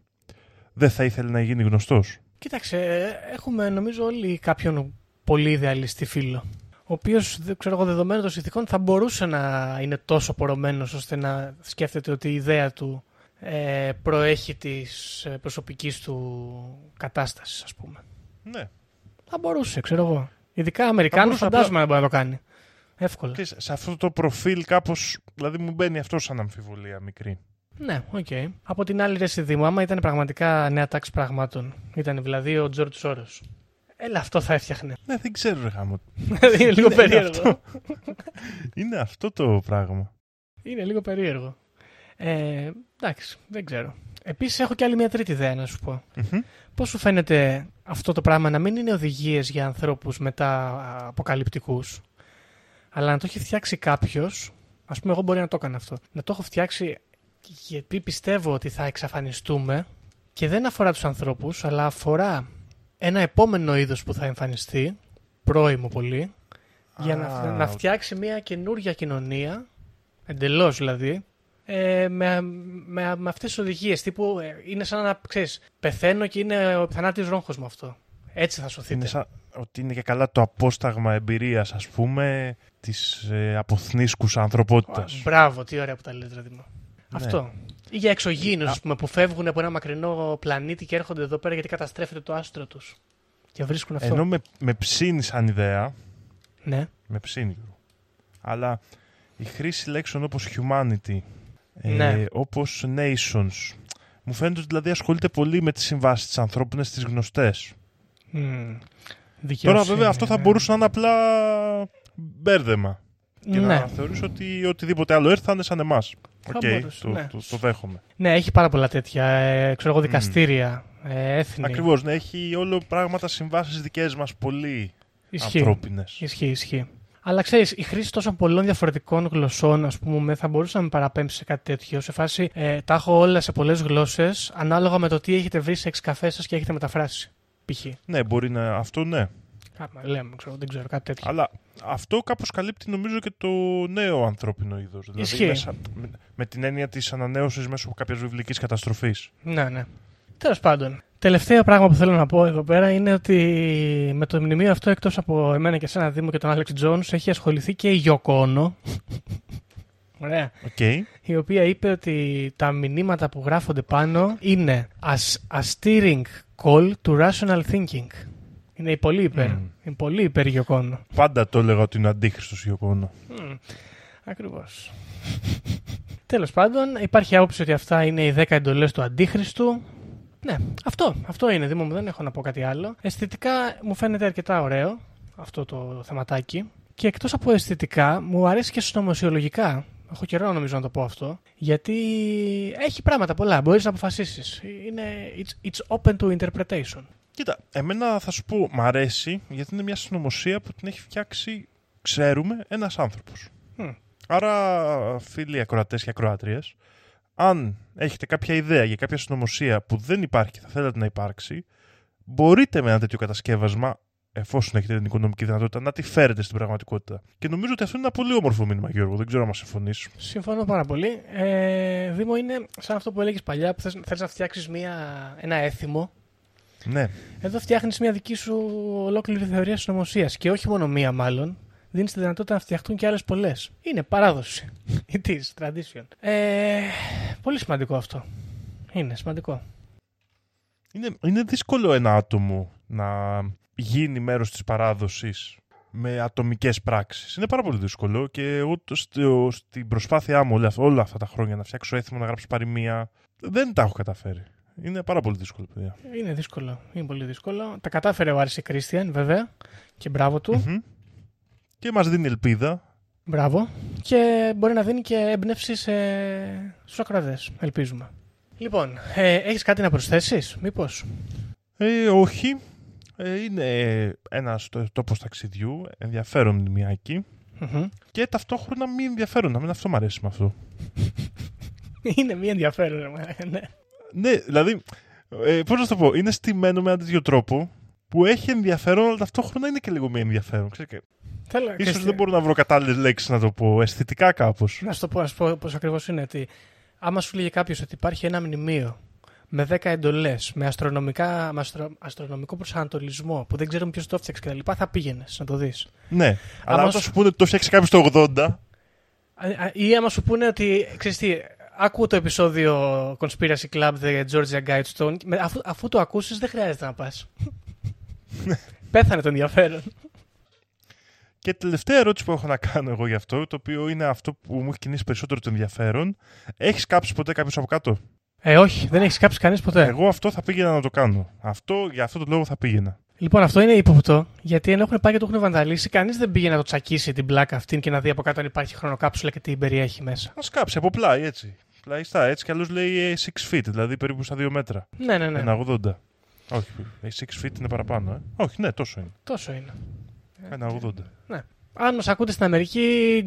δεν θα ήθελε να γίνει γνωστός. Κοίταξε, έχουμε νομίζω όλοι κάποιον πολύ ιδεαλιστή φίλο. Ο οποίος, ξέρω εγώ, δεδομένου των συνθηκών, θα μπορούσε να είναι τόσο πορωμένος ώστε να σκέφτεται ότι η ιδέα του ε, προέχει της προσωπικής του κατάστασης, ας πούμε. Ναι. Θα μπορούσε, ξέρω εγώ. Ειδικά Αμερικάνο μπορούσε φαντάζομαι να μπορεί να το κάνει. Εύκολα. Ξέρεις, σε αυτό το προφίλ κάπως, δηλαδή μου μπαίνει αυτό σαν αμφιβολία μικρή. Ναι, οκ. Από την άλλη, ρε παιδί μου, άμα ήταν πραγματικά νέα τάξη πραγμάτων, ήταν δηλαδή ο Τζορτζ Σόρος. Έλα, αυτό θα έφτιαχνε. Ναι, δεν ξέρω ρε γαμώ. είναι λίγο Είναι περίεργο. αυτό. Είναι αυτό το πράγμα. Είναι λίγο περίεργο. Ε, εντάξει, δεν ξέρω. Επίσης, έχω και άλλη μια τρίτη ιδέα να σου πω. Μμμ. Πώς σου φαίνεται αυτό το πράγμα να μην είναι οδηγίες για ανθρώπους μετά αποκαλυπτικούς, αλλά να το έχει φτιάξει κάποιος. Α πούμε, εγώ μπορεί να το έκανα αυτό. Να το έχω φτιάξει γιατί πιστεύω ότι θα εξαφανιστούμε και δεν αφορά τους ανθρώπους, αλλά αφορά ένα επόμενο είδος που θα εμφανιστεί, πρώιμο πολύ, για να, Α, να οκ. φτιάξει μια καινούργια κοινωνία, εντελώς δηλαδή, ε, με, με, με αυτές τις οδηγίες τύπου ε, είναι σαν να ξέρεις, πεθαίνω και είναι ο θανάτης ρόγχος μου αυτό. Έτσι θα σωθείτε. Είναι σαν ότι είναι και καλά το απόσταγμα εμπειρίας, ας πούμε, της ε, αποθνίσκους ανθρωπότητας. Μπράβο, τι ωραία που τα λέτε, ρε Δήμο. Ναι. Αυτό. Ή για εξωγήινους, Α. ας πούμε, που φεύγουν από ένα μακρινό πλανήτη και έρχονται εδώ πέρα γιατί καταστρέφεται το άστρο τους. Και βρίσκουν αυτό. Ενώ με, με ψήνει σαν ιδέα, Ναι. με ψήνει. Αλλά η χρήση λέξεων όπως humanity, ε, Ναι. όπως nations, μου φαίνεται ότι δηλαδή ασχολείται πολύ με τις συμβάσεις της ανθρώπινες, τις γνωστές. Μμμ. Τώρα Δικαιοσύνη, βέβαια αυτό θα ναι. μπορούσε να είναι απλά μπέρδεμα. Και Ναι. να θεωρήσω ότι οτιδήποτε άλλο έρθει θα είναι σαν εμάς. Θα Οκ, μπορούσε, το, ναι. το, το δέχομαι. ναι, έχει πάρα πολλά τέτοια. Ε, ξέρω εγώ, δικαστήρια, ε, έθνη. Ακριβώς, ναι, έχει όλο πράγματα συμβάσεις δικές μας πολύ Ισχύει. ανθρώπινες. Ισχύει, ισχύει. Αλλά ξέρεις, η χρήση τόσων πολλών διαφορετικών γλωσσών, ας πούμε, θα μπορούσε να με παραπέμψει σε κάτι τέτοιο. Σε φάση, ε, τα έχω όλα σε πολλές γλώσσες, ανάλογα με το τι έχετε βρει σε εξκαφές σας και έχετε μεταφράσει. Π.χ. Ναι, μπορεί να αυτό ναι. Κάμα, λέμε, ξέρω, δεν ξέρω, κάτι τέτοιο. Αλλά αυτό κάπως καλύπτει νομίζω και το νέο ανθρώπινο είδος. Δηλαδή Ισχύει. μέσα, με, με την έννοια της ανανέωσης μέσω κάποιας βιβλικής καταστροφής. Ναι, ναι. Τέλος πάντων. Τελευταίο πράγμα που θέλω να πω εδώ πέρα είναι ότι με το μνημείο αυτό, εκτός από εμένα και εσένα Δήμο και τον Άλεξ Τζόνς, έχει ασχοληθεί και η Yoko Ono. Ωραία. Okay. Η οποία είπε ότι τα μηνύματα που γράφονται πάνω είναι as a steering call to rational thinking. Είναι πολύ υπέρ. Mm. Είναι πολύ υπέρ Γιωκόνο. Πάντα το έλεγα ότι είναι αντίχρηστο Γιωκόνο. Mm. Ακριβώς. Τέλος πάντων, υπάρχει άποψη ότι αυτά είναι οι 10 εντολές του Αντίχριστου. Ναι, αυτό, αυτό είναι, Δήμο μου, δεν έχω να πω κάτι άλλο. Αισθητικά μου φαίνεται αρκετά ωραίο αυτό το θεματάκι. Και εκτός από αισθητικά, μου αρέσει και συνωμοσιολογικά. Έχω καιρό νομίζω να το πω αυτό. Γιατί έχει πράγματα πολλά. Μπορείς να αποφασίσεις. Είναι it's, it's open to interpretation. Κοίτα, εμένα θα σου πω, μ' αρέσει γιατί είναι μια συνωμοσία που την έχει φτιάξει, ξέρουμε, ένας άνθρωπος. Mm. Άρα, φίλοι ακροατές και ακροάτριες, αν έχετε κάποια ιδέα για κάποια συνωμοσία που δεν υπάρχει και θα θέλετε να υπάρξει, μπορείτε με ένα τέτοιο κατασκεύασμα, εφόσον έχετε την οικονομική δυνατότητα, να τη φέρετε στην πραγματικότητα. Και νομίζω ότι αυτό είναι ένα πολύ όμορφο μήνυμα, Γιώργο. Δεν ξέρω αν μα συμφωνείς. Συμφωνώ πάρα πολύ. Ε, Δήμο, είναι σαν αυτό που έλεγες παλιά, που θες να φτιάξεις ένα έθιμο. Ναι. Εδώ φτιάχνεις μια δική σου ολόκληρη θεωρία συνωμοσίας. Και όχι μόνο μία, μάλλον. Δίνεις τη δυνατότητα να φτιαχτούν και άλλες πολλές. Είναι παράδοση. It is tradition. Ε, πολύ σημαντικό αυτό. Είναι σημαντικό. Είναι, είναι δύσκολο ένα άτομο να γίνει μέρος της παράδοσης με ατομικές πράξεις. Είναι πάρα πολύ δύσκολο και εγώ στο, στην προσπάθειά μου όλα, όλα αυτά τα χρόνια να φτιάξω έθιμο, να γράψω παροιμία, δεν τα έχω καταφέρει. Είναι πάρα πολύ δύσκολο, παιδιά. Είναι δύσκολο. Είναι πολύ δύσκολο. Τα κατάφερε ο Άρση Κρίστιαν, βέβαια. Και μπράβο του. Mm-hmm. Και μας δίνει ελπίδα. Μπράβο. Και μπορεί να δίνει και έμπνευση σε... στους ακροατές, ελπίζουμε. Λοιπόν, ε, έχεις κάτι να προσθέσεις, μήπως; Ε, όχι. Ε, είναι ένας τόπος ταξιδιού, ενδιαφέρον μνημιακή. Mm-hmm. Και ταυτόχρονα μη ενδιαφέρον. Να μην αυτό μου αρέσει με αυτό. είναι μη ενδιαφέρον, ναι. Ναι, δηλαδή, ε, πώς να το πω, είναι στημένο με έναν τέτοιο τρόπο που έχει ενδιαφέρον, αλλά ταυτόχρονα είναι και λίγο μη ενδιαφέρον. Ξέρω, Θέλω, Ίσως και δεν μπορώ να βρω κατάλληλες λέξεις να το πω, αισθητικά κάπως. Να σου το πω, να σου πω πώς ακριβώς είναι. Ότι άμα σου λέγε κάποιος ότι υπάρχει ένα μνημείο με 10 εντολές, με, αστρονομικά, με αστρο, αστρονομικό προσανατολισμό που δεν ξέρουμε ποιος το έφτιαξε κτλ., θα πήγαινες να το δεις. Ναι, αλλά όταν σου πούνε ότι το φτιάξει κάποιος το 80. Ή άμα σου πούνε ότι. ξέρεις τι, άκου το επεισόδιο Conspiracy Club The Georgia Guidestone. Αφού, αφού το ακούσεις, δεν χρειάζεται να πας. Πέθανε το ενδιαφέρον. Και τελευταία ερώτηση που έχω να κάνω εγώ γι' αυτό, το οποίο είναι αυτό που μου έχει κινήσει περισσότερο το ενδιαφέρον. Έχεις κάψει ποτέ κάποιος από κάτω; Ε, όχι, δεν έχεις κάψει κανείς ποτέ. Εγώ αυτό θα πήγαινα να το κάνω. Αυτό, για αυτό το λόγο θα πήγαινα. Λοιπόν, αυτό είναι ύποπτο, γιατί ενώ έχουν πάει και το έχουν βανταλίσει, κανείς δεν πήγε να το τσακίσει την πλάκα αυτή και να δει από κάτω αν υπάρχει χρονοκάψουλα και τι περιέχει μέσα. Α κάψει από πλάι έτσι. Πλαϊστά έτσι κι αλλιώς λέει 6 feet, δηλαδή περίπου στα 2 μέτρα. Ναι, ναι, ναι. Ένα 80. Όχι, 6 feet είναι παραπάνω, ε. Όχι, ναι, τόσο είναι. Τόσο είναι. Ένα 80. Ναι. Αν μας ακούτε στην Αμερική,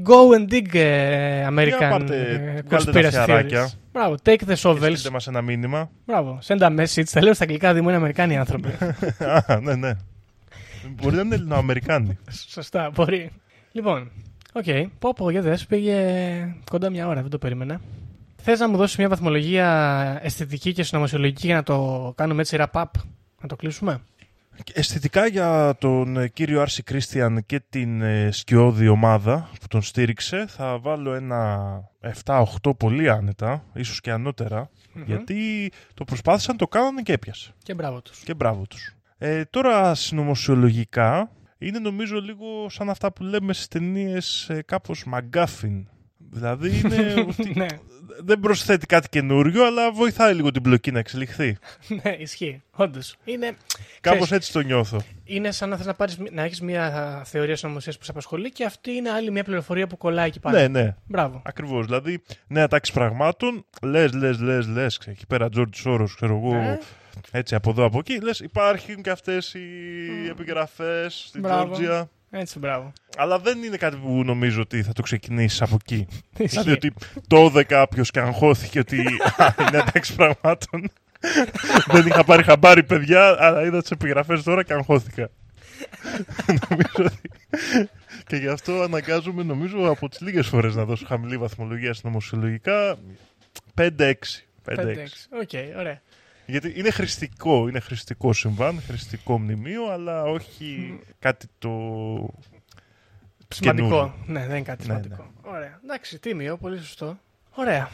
go and dig uh, American πάρτε, uh, conspiracy theories. Μπράβο, take the shovels. Στείλτε μας ένα μήνυμα. Μπράβο, send a message. Τα λέω στα αγγλικά, δημού είναι Αμερικάνοι άνθρωποι. Α, ναι, ναι. μπορεί να είναι Ελληνοαμερικάνοι. Σωστά, μπορεί. Λοιπόν, OK. Okay. Πω, πω, για δες, πήγε κοντά μια ώρα, δεν το περίμενα. Θες να μου δώσεις μια βαθμολογία αισθητική και συνωμοσιολογική για να το κάνουμε έτσι wrap-up, να το κλείσουμε; Αισθητικά για τον κύριο R.C. Christian και την ε, σκιώδη ομάδα που τον στήριξε θα βάλω ένα 7-8 πολύ άνετα, ίσως και ανώτερα γιατί το προσπάθησαν, το κάνανε και έπιασε. Και μπράβο τους. Και μπράβο τους. Ε, τώρα συνωμοσιολογικά είναι νομίζω λίγο σαν αυτά που λέμε στις ταινίες ε, κάπως μαγκάφιν. Δηλαδή είναι ότι ναι. δεν προσθέτει κάτι καινούριο, αλλά βοηθάει λίγο την μπλοκή να εξελιχθεί. ναι, ισχύει. Όντως. Είναι... Κάπως έτσι το νιώθω. Είναι σαν να, θες να, πάρεις, να έχεις μια θεωρία συνωμοσία που σε απασχολεί και αυτή είναι άλλη μια πληροφορία που κολλάει εκεί πάνω. Ναι, ναι. Μπράβο. Ακριβώς. Δηλαδή, νέα τάξη πραγμάτων, λες, λες, λες, λες. Εκεί πέρα, Τζόρτ Σόρο, ξέρω εγώ. Ε. Έτσι από εδώ από εκεί. Λες, υπάρχουν και αυτές οι mm. επιγραφές στην Τζόρτζια. Έτσι, μπράβο. Αλλά δεν είναι κάτι που νομίζω ότι θα το ξεκινήσεις από εκεί. δηλαδή ότι το κάποιο και αγχώθηκε ότι είναι εντάξει πραγμάτων. δεν είχα πάρει χαμπάρι, παιδιά, αλλά είδα τις επιγραφές τώρα και αγχώθηκα. νομίζω ότι. και γι' αυτό αναγκάζομαι, νομίζω, από τις λίγες φορές να δώσω χαμηλή βαθμολογία συνωμοσιολογικά 5-6. 5-6. Οκ, ωραία. Γιατί είναι χρηστικό, είναι χρηστικό συμβάν, χρηστικό μνημείο, αλλά όχι κάτι το σημαντικό. καινούριο. Ναι, δεν είναι κάτι Ναι, σημαντικό. Ωραία. Εντάξει, τίμιο, πολύ σωστό. Ωραία.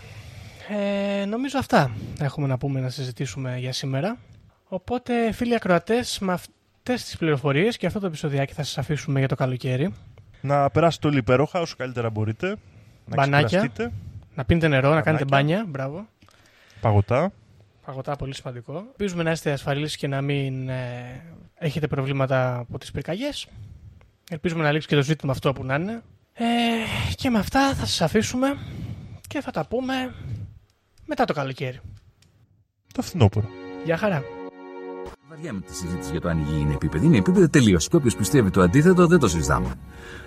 Ε, νομίζω αυτά έχουμε να πούμε να συζητήσουμε για σήμερα. Οπότε, φίλοι ακροατές, με αυτές τις πληροφορίες και αυτό το επεισοδιάκι θα σας αφήσουμε για το καλοκαίρι. Να περάσετε όλοι υπέροχα όσο καλύτερα μπορείτε. Να Μπανάκια. ξεκουραστείτε. Να πίνετε νερό, να κάνετε Πανάκια. μπάνια. Μπράβο. Παγωτά. Παγωτά, πολύ σημαντικό. Ελπίζουμε να είστε ασφαλείς και να μην ε, έχετε προβλήματα από τις πυρκαγιές. Ελπίζουμε να λήξει και το ζήτημα αυτό που να είναι. Ε, και με αυτά θα σας αφήσουμε και θα τα πούμε μετά το καλοκαίρι. Το φθινόπωρο. Γεια χαρά. Βαριά με τη συζήτηση για το αν η γη είναι επίπεδη. Είναι επίπεδη τελείως. Και όποιος πιστεύει το αντίθετο δεν το συζητάμε.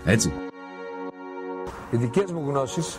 Έτσι. Οι δικές μου γνώσεις,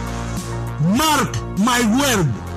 Mark my word.